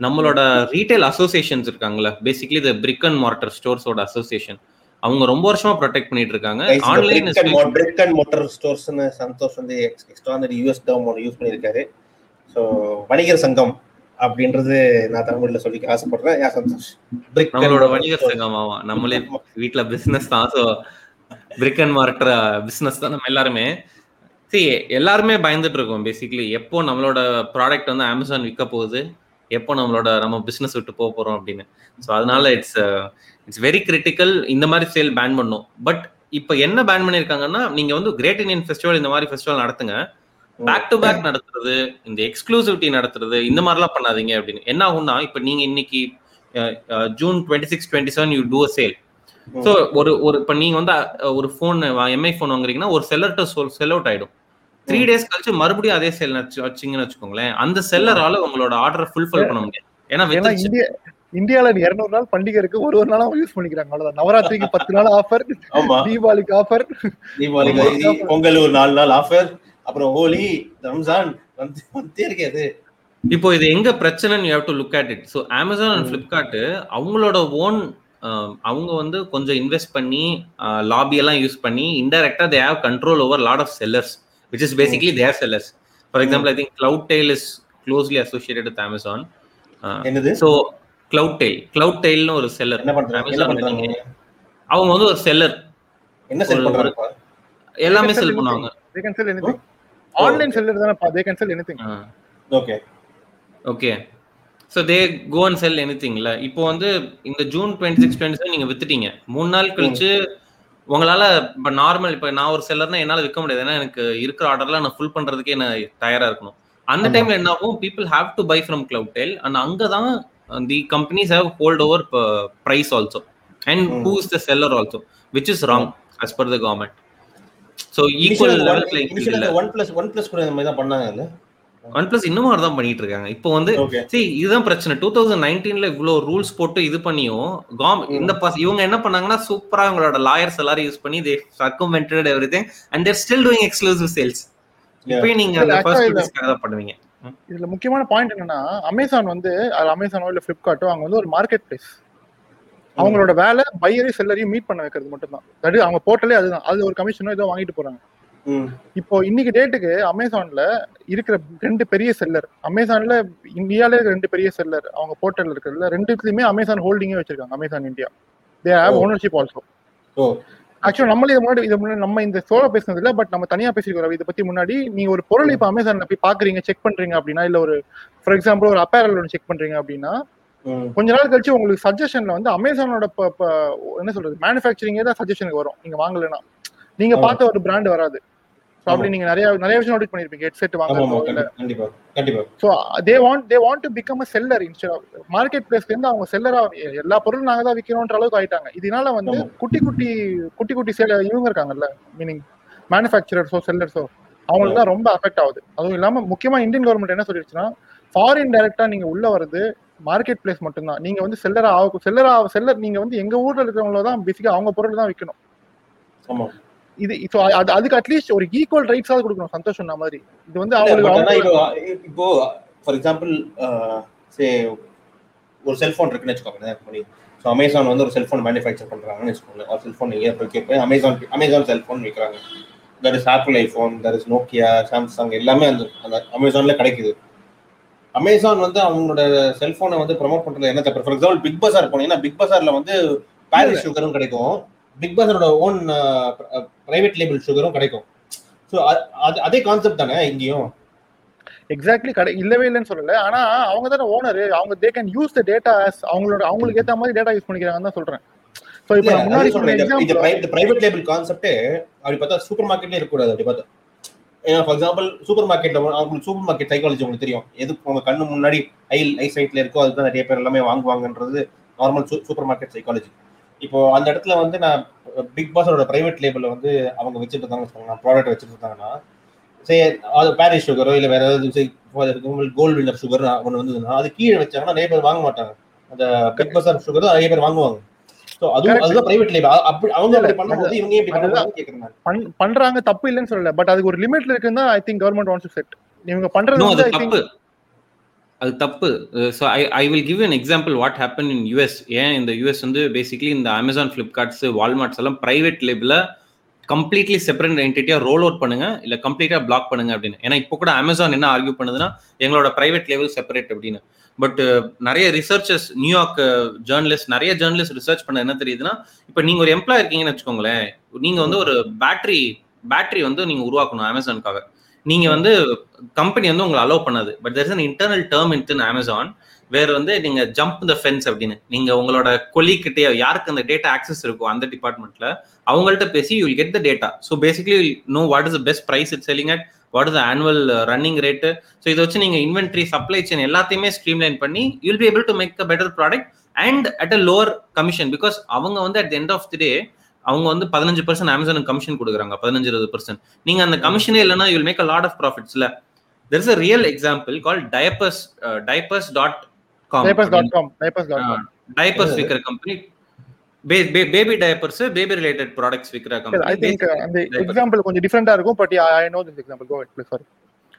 நம்மளோட ரீட்டைல் அசோசியேஷன்ஸ் இருக்காங்கல்ல பேசிக்லி இந்த பிரிக் அண்ட் மார்டர் ஸ்டோர்ஸோட அசோசியேஷன் அவங்க ரொம்ப வருஷமா ப்ரொடெக்ட் பண்ணிட்டு இருக்காங்க. ஆன்லைன் பிரிக் அண்ட் மோட்டார் ஸ்டோர்ஸ்னு சந்தோஷ் வந்து எக்ஸ்ட்ரானரி யூஎஸ் டேர்ம் ஒன்று யூஸ் பண்ணியிருக்காரு. ஸோ வணிகர் சங்கம் அப்படின்றது நான் தமிழ்ல சொல்லிக்க ஆசைப்படுறேன். யா சந்தோஷ்? நம்மளோட வணிகர் சங்கம் ஆமா. நம்மளே வீட்டுல பிசினஸ் தான். So brick and mortar business தான் நம்ம எல்லாருமே. சி எல்லாருமே பயந்துட்டு இருக்கோம் பேசிக்கலி எப்போ நம்மளோட ப்ராடக்ட் வந்து அமேசான் விற்க போகுது? எப்போ நம்மளோட நம்ம பிசினஸ் விட்டு போக போறோம் அப்படின்னு. ஸோ அதனால இட்ஸ் இட்ஸ் வெரி கிரிட்டிக்கல் இந்த மாதிரி சேல் பேன் பண்ணும். பட் இப்போ என்ன பேன் பண்ணிருக்காங்கன்னா நீங்க வந்து கிரேட் இண்டியன் ஃபெஸ்டிவல் இந்த மாதிரி ஃபெஸ்டிவல் நடத்துங்க. பேக் டு பேக் நடத்துறது இந்த எக்ஸ்க்ளூசிவிட்டி நடத்துறது இந்த மாதிரிலாம் பண்ணாதீங்க அப்படின்னு. என்ன ஆகும்னா இப்போ நீங்க இன்னைக்கு June twenty six twenty seven you do sale so ஒரு ஒரு இப்போ நீங்க வந்து uh, ஒரு ஃபோன் எம்ஐ ஃபோன் வாங்குறீங்கன்னா ஒரு செல்லர்கிட்ட சொல் செல் அவுட் ஆயிடும். த்ரீ டேஸ் கழிச்சு மறுபடியும் அதே செல் வச்சிங்கன்னு வச்சுக்கோங்களேன். அந்த செல்லரால உங்களோட ஆர்டர் ஃபுல்ஃபில் பண்ண முடியாது. ஏன்னா இந்தியால இருநூறு நாள் பண்டிகை இருக்கு ஒரு ஒரு நாளா யூஸ் பண்ணிக்கிறாங்க. அவ்வளவுதான். நவராத்திரிக்கு பத்து நாள் ஆஃபர் ஆமா. தீபாவளிக்கு ஆஃபர் தீபாவளி கௌரி, பொங்கல் ஒரு நாலு நாள் ஆஃபர் அப்புறம் ஹோலி ரம்ஜான் வந்து வந்துட்டே இருக்கு அது. இப்போ இது எங்க பிரச்சனைன்னு you have to look at it so Amazon and Flipkart அவங்களோட ஓன் அவங்க வந்து கொஞ்சம் இன்வெஸ்ட் பண்ணி லாபி எல்லாம் யூஸ் பண்ணி இன்டெரக்டா they have control over lot of sellers which is basically their sellers for example I think Cloudtail is closely associated with Amazon என்னது? So Cloudtail கிளவுட் டெய்ல்னு ஒரு செல்லர் அவங்க வந்து ஒரு செல்லர் என்ன செல் பண்றாங்க? எல்லாமே செல் பண்ணுவாங்க. They can sell anything online seller தானே they can sell anything okay okay so they go and sell any திங்ல இப்போ வந்து இந்த June twenty six twenty seven நீங்க வித்துட்டீங்க. மூணு நாள் கழிச்சு உங்களால இப்போ நார்மல் இப்போ நான் ஒரு செல்லர்னா என்னால விற்க முடியாது. ஏன்னா எனக்கு இருக்கிற ஆர்டர்லாம் நான் ஃபுல் பண்றதுக்கே நான் தயாரா இருக்கணும். அந்த. டைம்ல என்ன ஆகும் people have to buy from Cloudtail and அங்கே தான் the companies have hold over price also and. Who is the seller also which is wrong as per the government so equal level OnePlus OnePlus கூட இந்த மாதிரி தான் பண்ணாங்க இல்ல one plus இன்னும் தான் பண்ணிட்டு இருக்காங்க. இப்போ வந்து see இதுதான் பிரச்சனை. டூ தௌசண்ட் நைன்டீன்ல இவ்வளவு ரூல்ஸ் போட்டு இது பண்ணியும் காம் இந்த பஸ் இவங்க என்ன பண்ணாங்கன்னா சூப்பரா அவங்களோட லாயர்ஸ் எல்லாரும் யூஸ் பண்ணி they circumvented everything and they're still doing exclusive sales இப்பயும் நீங்க அந்த ஃபர்ஸ்ட் தான் பண்ணுவீங்க. இதுல முக்கியமான பாயிண்ட் என்னன்னா அமேசான் வந்து அமேசானோ இல்ல பிளிப்கார்ட்டோ அவங்க வந்து ஒரு மார்க்கெட் பிளேஸ் அவங்களோட வேலை பையரையும் செல்லரையும் மீட் பண்ண வைக்கிறது மட்டும்தான். அது அவங்க போர்ட்டலே அதுதான். அது ஒரு கமிஷனோ ஏதோ வாங்கிட்டு போறாங்க. இப்போ இன்னைக்கு டேட்டுக்கு அமேசான்ல இருக்கிற ரெண்டு பெரிய செல்லர் அமேசான்ல இந்தியால இருக்கிற ரெண்டு பெரிய செல்லர் அவங்க போர்ட்டல் இருக்கிறதுல ரெண்டுத்துலயுமே அமேசான் ஹோல்டிங்கே வச்சிருக்காங்க Amazon India they have. Ownership also ஆக்சுவலா நம்மளே இது முன்னாடி இது முன்னாடி நம்ம இந்த சோழ பேசுனது இல்ல பட் நம்ம தனியா பேசிக்கிறோம் இதை பத்தி முன்னாடி நீங்க ஒரு பொருள் இப்ப அமேசான்ல போய் பாக்குறீங்க செக் பண்றீங்க அப்படின்னா இல்ல ஒரு ஃபார் எக்ஸாம்பிள் ஒரு அப்பேரல் ஒன்று செக் பண்றீங்க அப்படின்னா கொஞ்ச நாள் கழிச்சு உங்களுக்கு சஜஷன்ல வந்து அமேசானோட என்ன சொல்றது மேனுஃபேக்சரிங்கே தான் சஜஷனுக்கு வரும். நீங்க வாங்கலைன்னா. நீங்க. பார்த்த ஒரு பிராண்ட் வராது. அப்படி நீங்க நிறைய நிறைய விஷயம் நோட்டீஸ் பண்ணிருப்பீங்க ஹெட்செட் வாங்குறதோ கண்டிப்பா கண்டிப்பா so they want they want to become a seller instead market பிளேஸ்ல இருந்து அவங்க செல்லரா எல்லா பொருளும் நாங்க தான் விற்கிறோன்ற அளவுக்கு ஆயிட்டாங்க. இதனால வந்து. குட்டி குட்டி குட்டி குட்டி சேல இவங்க இருக்காங்கல்ல மீனிங் மேனுஃபேக்சரர்ஸோ செல்லர்ஸோ அவங்களுக்கு தான் ரொம்ப அஃபெக்ட் ஆகுது. அதுவும் இல்லாம முக்கியமா இந்தியன் கவர்மெண்ட் என்ன சொல்லிருச்சுன்னா ஃபாரின் டைரக்டா நீங்க உள்ள வருது மார்க்கெட் பிளேஸ் மட்டும்தான். நீங்க வந்து செல்லரா ஆகும் செல்லரா செல்லர் நீங்க வந்து எங்க ஊர்ல இருக்கிறவங்கள தான் பேசிக்கா அவங்க பொருள் தான் விற்கணும் இது அதுக்கு அட்லீஸ்ட் ஒரு ஈக்குவல் ரைட்ஸாவது கொடுக்கணும் சந்தோஷம் சொன்ன மாதிரி. இது வந்து அவங்களுக்கு இப்போ ஃபார் எக்ஸாம்பிள் சே ஒரு செல்போன் இருக்குன்னு வச்சுக்கோங்க ஸோ அமேசான் வந்து ஒரு செல்போன் மேனுஃபேக்சர் பண்றாங்கன்னு வச்சுக்கோங்க ஒரு செல்போன் இயற்கை போய் அமேசான் அமேசான் செல்போன் விற்கிறாங்க that is Apple iPhone that is Nokia Samsung எல்லாமே அந்த அந்த அமேசான்ல கிடைக்குது. அமேசான் வந்து அவங்களோட செல்போனை வந்து ப்ரமோட் பண்றது என்ன தப்பு? ஃபார் எக்ஸாம்பிள் பிக் பஸார் போனீங்கன்னா பிக் பஸார்ல வந்து பாரிஸ் சுகரும் கிடைக்கும். பிக் பஸாரோட ஓன் பிரைவேட் லேபிள் சுகரும் கிடைக்கும். ஸோ அதே கான்செப்ட் தானே இங்கேயும்? எக்ஸாக்ட்லி கடை இல்லவே இல்லைன்னு சொல்லல. ஆனா அவங்க தானே ஓனர் அவங்க they can use the data அவங்களோட அவங்களுக்கு ஏத்த மாதிரி டேட்டா யூஸ் பண்ணிக்கிறாங்கன்னு தான் சொல்றேன். சோ இப்போ முன்னாடி. இந்த- பிரைவேட் லேபிள் கான்செப்டே அப்படி பார்த்தா சூப்பர் மார்க்கெட்ல இருக்கக்கூடாது அப்படி பார்த்தா. ஏன்னா ஃபார் எக்ஸாம்பிள் சூப்பர் மார்க்கெட்ல அவங்களுக்கு சூப்பர் மார்க்கெட் சைக்காலஜி உங்களுக்கு தெரியும். எது உங்க கண்ணு முன்னாடி ஐ ஐ சைட்ல இருக்கோ அதுதான் நிறைய பேர் எல்லாமே வாங்குவாங்கன்றது நார்மல் சூப்பர் மார்க்கெட் சைக்காலஜி இப்போ அந்த இடத்துல வந்து நான் பிக் பாஸோட பிரைவேட் லேபிள்ல வந்து அவங்க வச்சுட்டு இருந்தாங்க ப்ராடக்ட் வச்சுட்டு இருந்தாங்கன்னா சரி அது பாரிஸ் சுகரோ இல்லை வேற ஏதாவது கோல்டு வின்னர் சுகர் ஒன்று வந்ததுன்னா அது கீழே வச்சாங்கன்னா நிறைய பேர் வாங்க மாட்டாங்க. அந்த பிக் பஸார் சுகர் நிறைய பேர் வாங்குவாங்க. லேபிள் பண்றாங்க தப்பு இல்லைன்னு சொல்லல. பட் அதுக்கு ஒரு லிமிட்ல இருக்குன்னு I think government wants to set இவங்க பண்றது வந்து அது தப்பு. So I I will give an example what happen in US ஏன் இந்த யூஎஸ் வந்து பேசிக்லி இந்த அமேசான் ஃப்ளிப்கார்ட்ஸ் வால்மார்ட்ஸ் எல்லாம் ப்ரைவேட் லேபில் கம்ப்ளீட்லி செப்பரேட் என்டிட்டியாக ரோல் அவுட் பண்ணுங்க இல்லை கம்ப்ளீட்டாக பிளாக் பண்ணுங்க அப்படின்னு. ஏன்னா இப்போ கூட அமேசான் என்ன ஆர்கியூ பண்ணுதுன்னா எங்களோட ப்ரைவேட் லேபிள் செப்பரேட் அப்படின்னு. பட் நிறைய ரிசர்ச்சர்ஸ் நியூயார்க் ஜேர்னலிஸ்ட் நிறைய ஜேர்னலிஸ்ட் ரிசர்ச் பண்ண என்ன தெரியுதுன்னா இப்போ நீங்கள் ஒரு எம்ப்ளாய் இருக்கீங்கன்னு வச்சுக்கோங்களேன் நீங்கள் வந்து ஒரு பேட்டரி பேட்டரி வந்து நீங்கள் உருவாக்கணும் அமேசானுக்காக நீங்க வந்து கம்பெனி வந்து உங்களை அலோவ் பண்ணாது. But there is an internal term in Amazon வேற வந்து நீங்க ஜம்ப் த ஃபென்ஸ் அப்படின்னு நீங்க உங்களோட கொலிக்கிட்டே யாருக்கு அந்த டேட்டா ஆக்சஸ் இருக்கோ அந்த டிபார்ட்மெண்ட்ல அவங்கள்ட்ட பேசி you get the data so basically know what is the best price it selling at what is annual running rate so இதை வச்சு நீங்க இன்வென்ட்ரி சப்ளை செயின் எல்லாத்தையுமே ஸ்ட்ரீம்லைன் பண்ணி you'll be able to make a better product and at a lower commission because அவங்க வந்து at end of the day அவங்க வந்து பதினஞ்சு பர்சன்ட் அமேசானுக்கு கமிஷன் கொடுக்குறாங்க பதினஞ்சு இருபது பர்சன்ட் நீங்க அந்த கமிஷனே இல்லைன்னா you'll make a lot of ப்ராஃபிட்ஸ்ல there is a real example call diapers diapers dot com diapers dot com diapers விற்கிற company baby diapers baby related products விற்கிற ஐ கம்பெனி திங்க் அந்த எக்ஸாம்பிள் கொஞ்சம் டிஃபரெண்டா இருக்கும் but I know this example go please sorry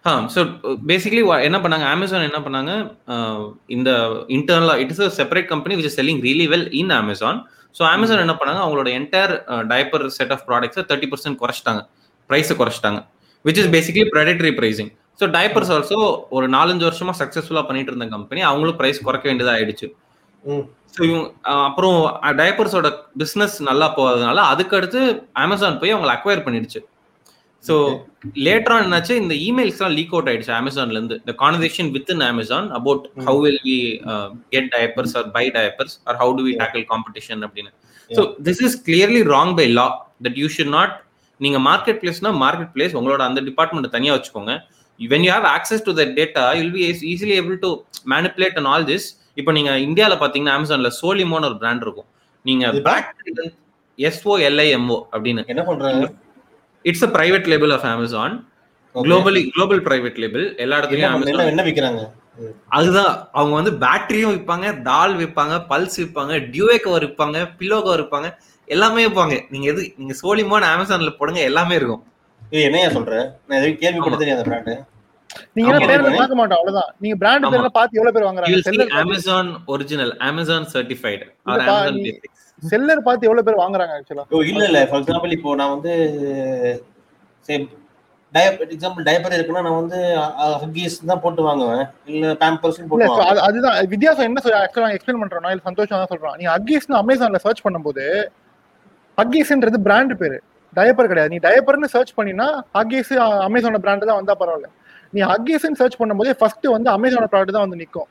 ah so basically என்ன பண்ணாங்க? Amazon என்ன பண்ணாங்க? அஹ், இந்த இன்டர்னலா it is a separate company which is selling really well in Amazon so Amazon என்ன பண்ணாங்க? அவங்களோட என்டையர் டயப்பர் செட் ஆஃப் ப்ராடக்ட்ஸை thirty percent குறைச்சிட்டாங்க. ப்ரைஸை குறைச்சிட்டாங்க. Which is basically predatory pricing so diapers also ஒரு நாலஞ்சு வருஷமா சக்ஸஸ்ஃபுல்லாக பண்ணிட்டு இருந்த கம்பெனி அவங்களும் ப்ரைஸ் குறைக்க வேண்டியதா ஆயிடுச்சு. ம். ஸோ அப்புறம் டயப்பர்ஸோட பிஸ்னஸ் நல்லா போகாதனால அதுக்கு அடுத்து அமேசான் போய் அவங்களை அக்வயர் பண்ணிடுச்சு. ஸோ லேட்டர் ஆன் என்னாச்சு? இந்த இமெயில்ஸ்லாம் லீக் அவுட் ஆயிடுச்சு அமேசான்ல இருந்து. இந்த conversation with in Amazon about how will we get diapers or buy diapers or how do we tackle competition அப்படின்னு. So this is clearly wrong by law that you should not நீங்க market பிளேஸ்னா marketplace உங்களோட அந்த department தனியா வச்சுக்கோங்க. When you have access to that data you'll be eas- easily able to manipulate and all this. இப்போ நீங்க இந்தியால பாத்தீங்கன்னா அமேசான்ல சோலிமோன்னு ஒரு பிராண்ட் இருக்கும். நீங்க S O L I M O அப்படின்னு. என்ன பண்றாங்க? It's a private label of Amazon. Globally global private label எல்லா இடத்துலயும் என்ன அமேசான் விக்கிறாங்க? அதுதான். அவங்க வந்து பேட்டரியும் விற்பாங்க தால் விற்பாங்க பல்ஸ் விற்பாங்க டியூவே கவர் விற்பாங்க பில்லோ கவர் விற்பாங்க எல்லாமே விற்பாங்க நீங்க எது நீங்க சோலிமோன் அமேசான்ல போடுங்க எல்லாமே இருக்கும். ஏய், என்னையா சொல்ற? நான் எதுவும் கேள்விப்பட்ட தெரியாத பிராண்ட் நீங்க. பார்க்க மாட்டோம் அவ்வளவுதான். நீங்க பிராண்ட். பேர்ல பார்த்து எவ்வளவு பேர் வாங்குறாங்க? Amazon original, Amazon certified, seller பார்த்து எவ்வளவு பேர் வாங்குறாங்க ஆக்சுவலா இல்ல இல்ல. ஃபார் எக்ஸாம்பிள் இப்போ நான் வந்து எக்ஸாம்பிள் டைப்பர் இருக்குன்னா நான் வந்து ஹக்கீஸ் தான் போட்டு வாங்குவேன். இல்ல பேம்பர்ஸ் போட்டு அதுதான். வித்தியாசம் என்ன ஆக்சுவலா எக்ஸ்பிளைன் பண்றோம் இல்ல சந்தோஷம் தான் சொல்றான். நீ ஹக்கீஸ்னு அமேசான்ல சர்ச் பண்ணும்போது ஹக்கீஸ்ன்றது பிராண்ட் பேரு. டயப்பர் கிடையாது. நீ டயப்பர்னு சர்ச் பண்ணினா ஹக்கீஸ் அமேசானோட பிராண்ட் தான் வந்தா பரவாயில்ல. நீ ஹக்கீஸ்னு சர்ச் பண்ணும்போது ஃபர்ஸ்ட் வந்து அமேசானோட ப்ராடக்ட் தான் வந்து நிக்கும்.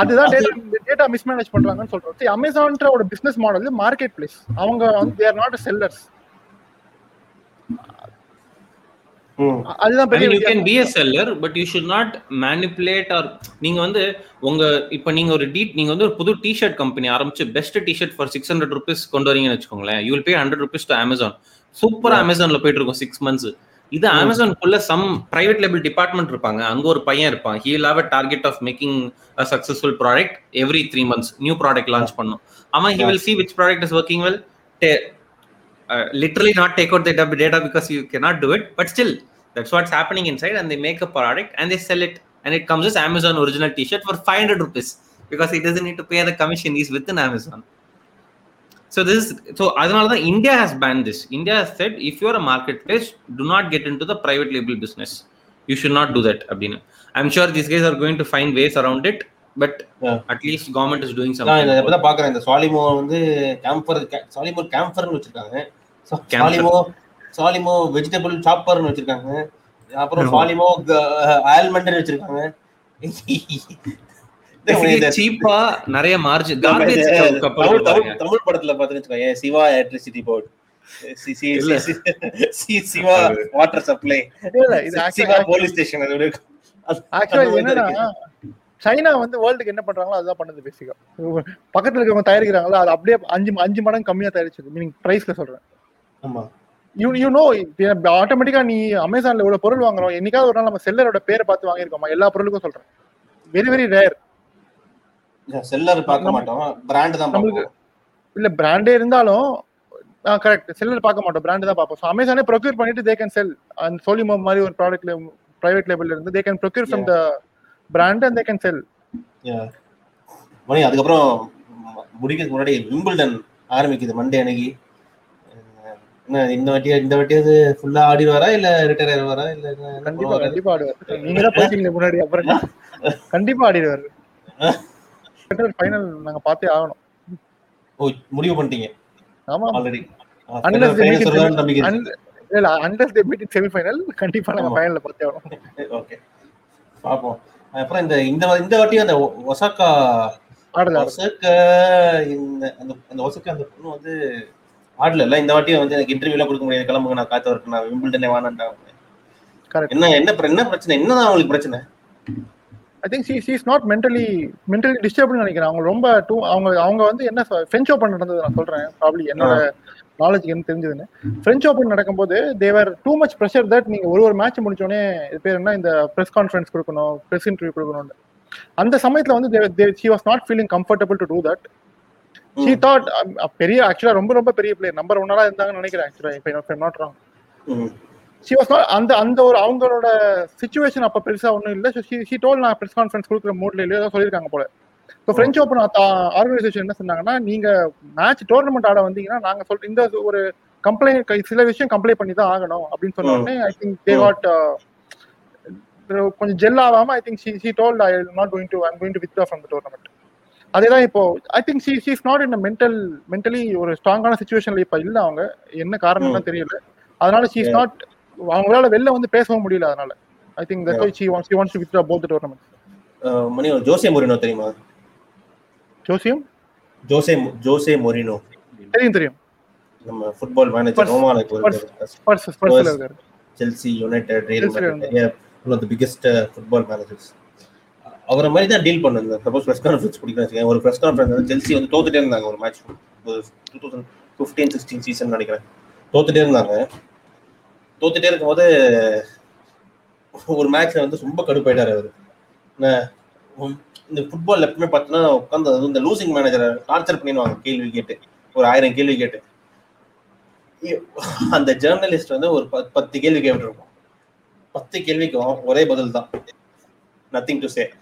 அதுதான் டேட்டா டேட்டா மிஸ்மேனேஜ் பண்றாங்கன்னு சொல்றோம். சரி அமேசான்ற ஒரு பிசினஸ் மாடல் மார்க்கெட் பிளேஸ் அவங்க வந்து தேர் நாட் செல்லர்ஸ். அதுதான் I பெரிய mean, you can வித்தியாசம். be a seller, but you should not manipulate or நீங்க வந்து உங்க இப்ப நீங்க ஒரு டி நீங்க வந்து ஒரு புது டிஷர்ட் கம்பெனி ஆரம்பிச்சு best t-shirt for six hundred rupees கொண்டு வரீங்கன்னு வச்சுக்கோங்களேன். You will pay hundred rupees to Amazon சூப்பரா அமேசான்ல போயிட்டு இருக்கும் சிக்ஸ் மந்த்ஸ் இது அமேசான்குள்ள சம் பிரைவேட் லேபிள் டிபார்ட்மெண்ட் இருப்பாங்க அங்க ஒரு பையன் இருப்பான் he will have a target of making a successful product every three months new product launch பண்ணும் அவன் he will see which product is working well literally not take out the data data because you cannot do it but still that's what's happening inside and they make a product and they sell it and it comes as amazon original t-shirt for 500 rupees because he doesn't need to pay the commission he's within amazon so this is so அதனால தான் india has banned this india has said if you are a marketplace do not get into the private label business you should not do that அப்படின்னு i'm sure these guys are going to find ways around it but Yeah. at least government is doing நான் something இதை பாக்குறேன் இந்த சாலிமோ வந்து camber சாலிமோ கேம்பர்னு வச்சிருக்காங்க. சாலிமோ சாலிமோ vegetable சாப்பர்னு வச்சிருக்காங்க அப்புறம். சாலிமோ ஆல்மண்ட்னு வச்சிருக்காங்க Cheap-ஆ நிறைய மார்ஜின் தமிழ் படத்துல பாத்துன்னு Siva electricity board. Siva water supply Siva police station அது சைனா வந்து வேர்ல்டுக்கு என்ன பண்றாங்களோ அதுதான் பண்ணுது பேசிக்கா பக்கத்துல இருக்கவங்க தயாரிக்கிறாங்களோ அது அப்படியே அஞ்சு அஞ்சு மடங்கு கம்மியா தயாரிச்சது மீனிங் பிரைஸ்ல சொல்றேன். ஆமா. யூ யூ நோ ஆட்டோமேட்டிக்கா நீ அமேசான்ல இவ்வளவு பொருள் வாங்குறோம். என்னைக்காவது ஒரு நாள் நம்ம செல்லரோட பேரை பார்த்து வாங்கியிருக்கோமா? எல்லா பொருளுக்கும் சொல்றேன். வெரி வெரி ரேர் செல்லர் பார்க்க மாட்டோம். பிராண்ட் தான் நம்மளுக்கு- இல்ல பிராண்டே இருந்தாலும் கரெக்ட் செல்லர் பார்க்க மாட்டோம் பிராண்ட் தான் பார்ப்போம். ஸோ அமேசானே ப்ரொக்யூர் பண்ணிட்டு தே கேன் செல் அந்த சோலிமோ மாதிரி ஒரு ப்ராடக்ட்ல பிரைவேட் லேபிள்ல இருந்து they can procure from the brand and they can sell. மணி அதுக்கப்புறம் முடிக்கிறதுக்கு முன்னாடி விம்பிள்டன் ஆரம்பிக்குது மண்டே அன்னைக்கு. என்ன இந்த வாட்டியா இந்த வாட்டியாவது ஃபுல்லா ஆடிடுவாரா இல்ல ரிட்டையர் ஆயிடுவாரா இல்ல கண்டிப்பா? கண்டிப்பா ஆடுவார். நீங்க தான் போயிட்டீங்களே முன்னாடி அப்புறம்? கண்டிப்பா ஆடிடுவாரு. ஃபைனல் நாங்க பார்த்தே ஆகணும். ஓ முடிவு பண்ணிட்டீங்க. ஆமா. ஆல்ரெடி it நம்பிக்கை Unle- இல்ல unless they meet semi final கண்டிப்பா நாங்க. ஃபைனல்ல பார்த்தே ஆகணும். ஓகே பாப்போம் அப்புறம் இந்த இந்த இந்த வாட்டி அந்த ஒசாக்கா ஒசாக்கா இந்த அந்த ஒசாக்கா அந்த பொண்ணு வந்து ஆடல இந்த வாட்டி வந்து எனக்கு இன்டர்வியூலாம் கொடுக்க முடியாது. கிளம்புங்க நான் காத்து வரேன் நான் விம்பிள்டனே வானான்ட்டாங்க என்ன என்ன என்ன பிரச்சனை? என்னதான் அவங்களுக்கு பிரச்சனை? I think she she is not mentally mentally டிஸ்டர்ப்னு நினைக்கிறேன். அவங்க ரொம்ப டூ அவங்க அவங்க வந்து என்ன ஃப்ரெஞ்ச் ஓப்பன் நடந்தது நான் சொல்றேன் ப்ராப்ளி என்னோட நாலேஜ் என்ன தெரிஞ்சதுன்னு. ஃப்ரெஞ்ச் ஓப்பன் நடக்கும்போது they were too much pressure that நீங்க ஒரு ஒரு மேட்ச் முடிச்சோடனே இது பேர் என்ன இந்த ப்ரெஸ் கான்ஃபரன்ஸ் கொடுக்கணும் ப்ரெஸ் இன்டர்வியூ கொடுக்கணும்னு. அந்த சமயத்துல வந்து she was not feeling comfortable to do that she thought பெரிய ஆக்சுவலா ரொம்ப ரொம்ப பெரிய பிளேயர் நம்பர் ஒன்னால இருந்தாங்கன்னு நினைக்கிறேன் ஆக்சுவலா இப்போ not wrong. She was not அந்த அந்த ஒரு அவங்களோட சுச்சுவேஷன் அப்ப பெருசா ஒண்ணும் இல்ல. ஷி டோல் நான் ப்ரெஸ் கான்ஃபரன்ஸ் கொடுக்குற மூட்ல இல்லையோ ஏதோ சொல்லியிருக்காங்க போல. இப்போ ஃப்ரெஞ்ச் ஓப்பன் ஆர்கனைசேஷன் என்ன சொன்னாங்கன்னா நீங்க மேட்ச் டோர்னமெண்ட் ஆட வந்தீங்கன்னா நாங்க சொல்ற இந்த ஒரு கம்ப்ளைண்ட் சில விஷயம் கம்ப்ளைண்ட் பண்ணி தான் ஆகணும் அப்படின்னு சொன்ன உடனே ஐ திங்க் தே காட் கொஞ்சம் ஜெல் ஆகாம I think she she told I not going to I'm going to withdraw from the tournament அதேதான் இப்போ I think she she is not in mental mentally ஒரு ஸ்ட்ராங்கான சுச்சுவேஷன்ல இப்ப இல்ல அவங்க. என்ன காரணம்லாம் தெரியல. அதனால ஷி இஸ் நாட் அவங்களால வெளில வந்து பேசவும் முடியல அதனால. I think that she wants she wants to withdraw both tournament ah money Jose Mourinho தெரியுமா? ஜோசியம்? Jose Jose Mourinho. தெரியும் தெரியும். நம்ம ஃபுட்பால் மேனேஜர். ரோமால இருக்காரு. Chelsea United Real Chelsea Madrid one of the biggest football managers அவரை மாதிரி தான் டீல் பண்ணுங்க. சப்போஸ் ப்ரெஸ் கான்ஃபரன்ஸ் பிடிக்கிறேன் ஒரு ப்ரெஸ் கான்ஃபரன்ஸ் செல்சி வந்து தோத்துட்டே இருந்தாங்க ஒரு match two thousand fifteen sixteen season நினைக்கிறேன். தோத்துட்டே இருந்தாங்க. தோத்துட்டே இருக்கும்போது ஒரு மேட்ச்ல வந்து ரொம்ப கடுப்பாயிட்டாரு அவர். இந்த ஃபுட்பால் எப்பவுமே பார்த்தோன்னா உட்காந்து இந்த லூசிங் மேனேஜரை டார்ச்சர் பண்ணிடுவாங்க கேள்வி கேட்டு. ஒரு ஆயிரம் கேள்வி கேட்டு. அந்த ஜேர்னலிஸ்ட் வந்து ஒரு பத்- பத்து கேள்வி கேட்டிருப்போம் பத்து கேள்விக்கும் ஒரே பதில் தான் nothing to say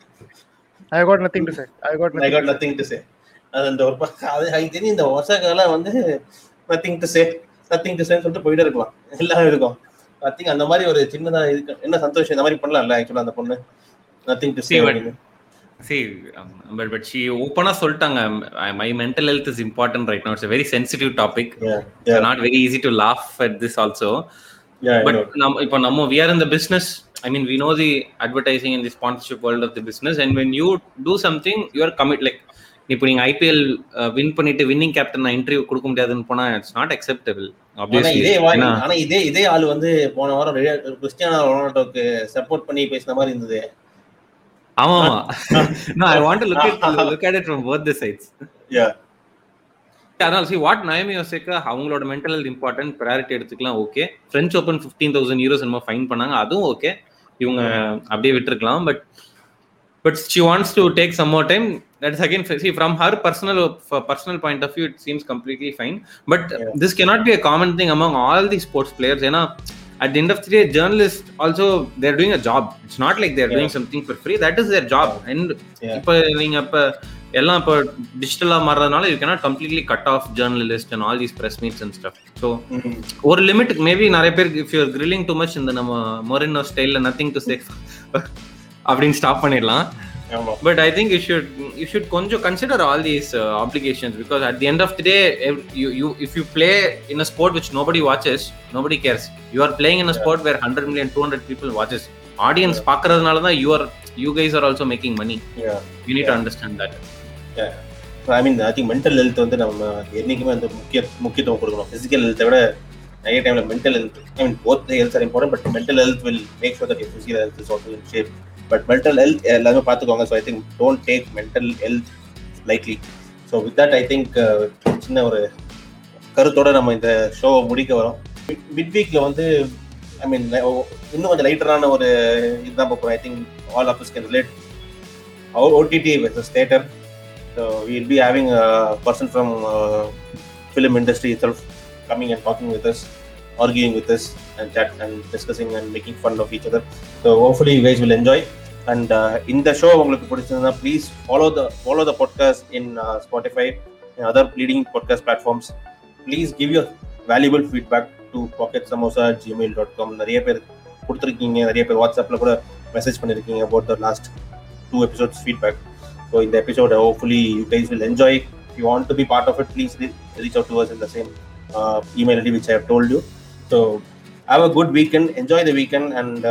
I got nothing to say I got I got nothing to say அது அந்த ஒரு அது எனக்கு தெரியும் இந்த ஒசகால வந்து nothing to say nothing to சேன்னு சொல்லிட்டு போயிட்டே இருக்கலாம். எல்லாம் இருக்கும். திங்க் அந்த மாதிரி ஒரு சின்னதா இருக்கு என்ன சந்தோஷம்? இந்த மாதிரி பண்ணலாம்ல ஆக்சுவலா அந்த பொண்ணு? நத்திங் டு சே she ஓப்பனா சொல்லிட்டாங்க. My mental health is important right no it's very sensitive topic not very easy to laugh at this also but நம்ம இப்போ நம்ம we are in the business I mean we know the advertising in the sponsorship world of the business and when you do something you are commit like இப்போ நீங்க IPL win பண்ணிட்டு winning captain நான் interview கொடுக்க முடியாதுன்னு போனா it's not acceptable இதே ஆனா இதே இதே ஆள் வந்து போன வாரம் கிறிஸ்டியானோ ரொனால்டோக்கு சப்போர்ட் பண்ணி பேசின மாதிரி இருந்தது. ஆமா ஆமா. At it from both the sides. Yeah. அதனால சி வாட் நயமி யோசிக்க அவங்களோட மென்டல் ஹெல்த் இம்பார்ட்டன்ட் ப்ரையாரிட்டி எடுத்துக்கலாம் okay French Open fifteen thousand euros என்னமோ ஃபைன் பண்ணாங்க அதுவும் ஓகே இவங்க அப்படியே விட்டுருக்கலாம் but but she wants to take some more time that is again see from her personal personal point of view it seems completely fine but this cannot be a common thing among all the sports players ஏன்னா at the end of the day journalists also they're doing a job it's not like they're doing something for free that is their job and Yeah. இப்போ நீங்க இப்ப எல்லாம் இப்போ டிஜிட்டலா மாறதுனால you cannot completely cut off journalists and all these press meets and stuff so ம். ஒரு limit maybe நிறைய பேர் if you're grilling too much இந்த நம்ம மொரினோ ஸ்டைல்ல நத்திங் டு சே அப்படின்னு ஸ்டாப் பண்ணிடலாம் ஆமா but i think you should you should konjo consider all these uh, obligations because at the end of the day ev- you, you if you play in a sport which nobody watches nobody cares you are playing in a sport where 100 million 200 people watches audience பார்க்கறதுனால தான் you guys are also making money Yeah. you need to understand that I mean I think mental health வந்து நம்ம என்னைக்குமே வந்து முக்கிய முக்கியத்துவம் கொடுக்கணும் physical ஹெல்த்தை விட நிறைய டைம்ல mental health I mean both health are important but mental health will make sure that physical health is also in shape but mental health எல்லாமே பார்த்துக்கோங்க so I think don't take mental health likely so with that I think சின்ன ஒரு கருத்தோடு நம்ம இந்த ஷோவை முடிக்க வரோம் மிட் வீக்கில் வந்து ஐ மீன் இன்னும் கொஞ்சம் லைட்டரான ஒரு இதுதான் பார்ப்போம் I think all of us can relate OTT versus theatre so will be having person from film industry self coming and talking with us arguing with us and chat and discussing and making fun of each other. So hopefully you guys will. And uh, in the show, உங்களுக்கு பிடிச்சிருந்தா please follow the follow the podcast in uh, Spotify and other leading podcast platforms. Please give your valuable feedback to pocketsamosa@gmail.com. நிறைய பேர் கொடுத்துருக்கீங்க நிறைய பேர் வாட்ஸ்அப்ல கூட message பண்ணிருக்கீங்க about the last two episodes feedback. So in the episode, hopefully you guys will enjoy. If you want to be part of it, please re- reach out to us in the same uh, email ID which I have told you. So have a good weekend, enjoy the weekend, and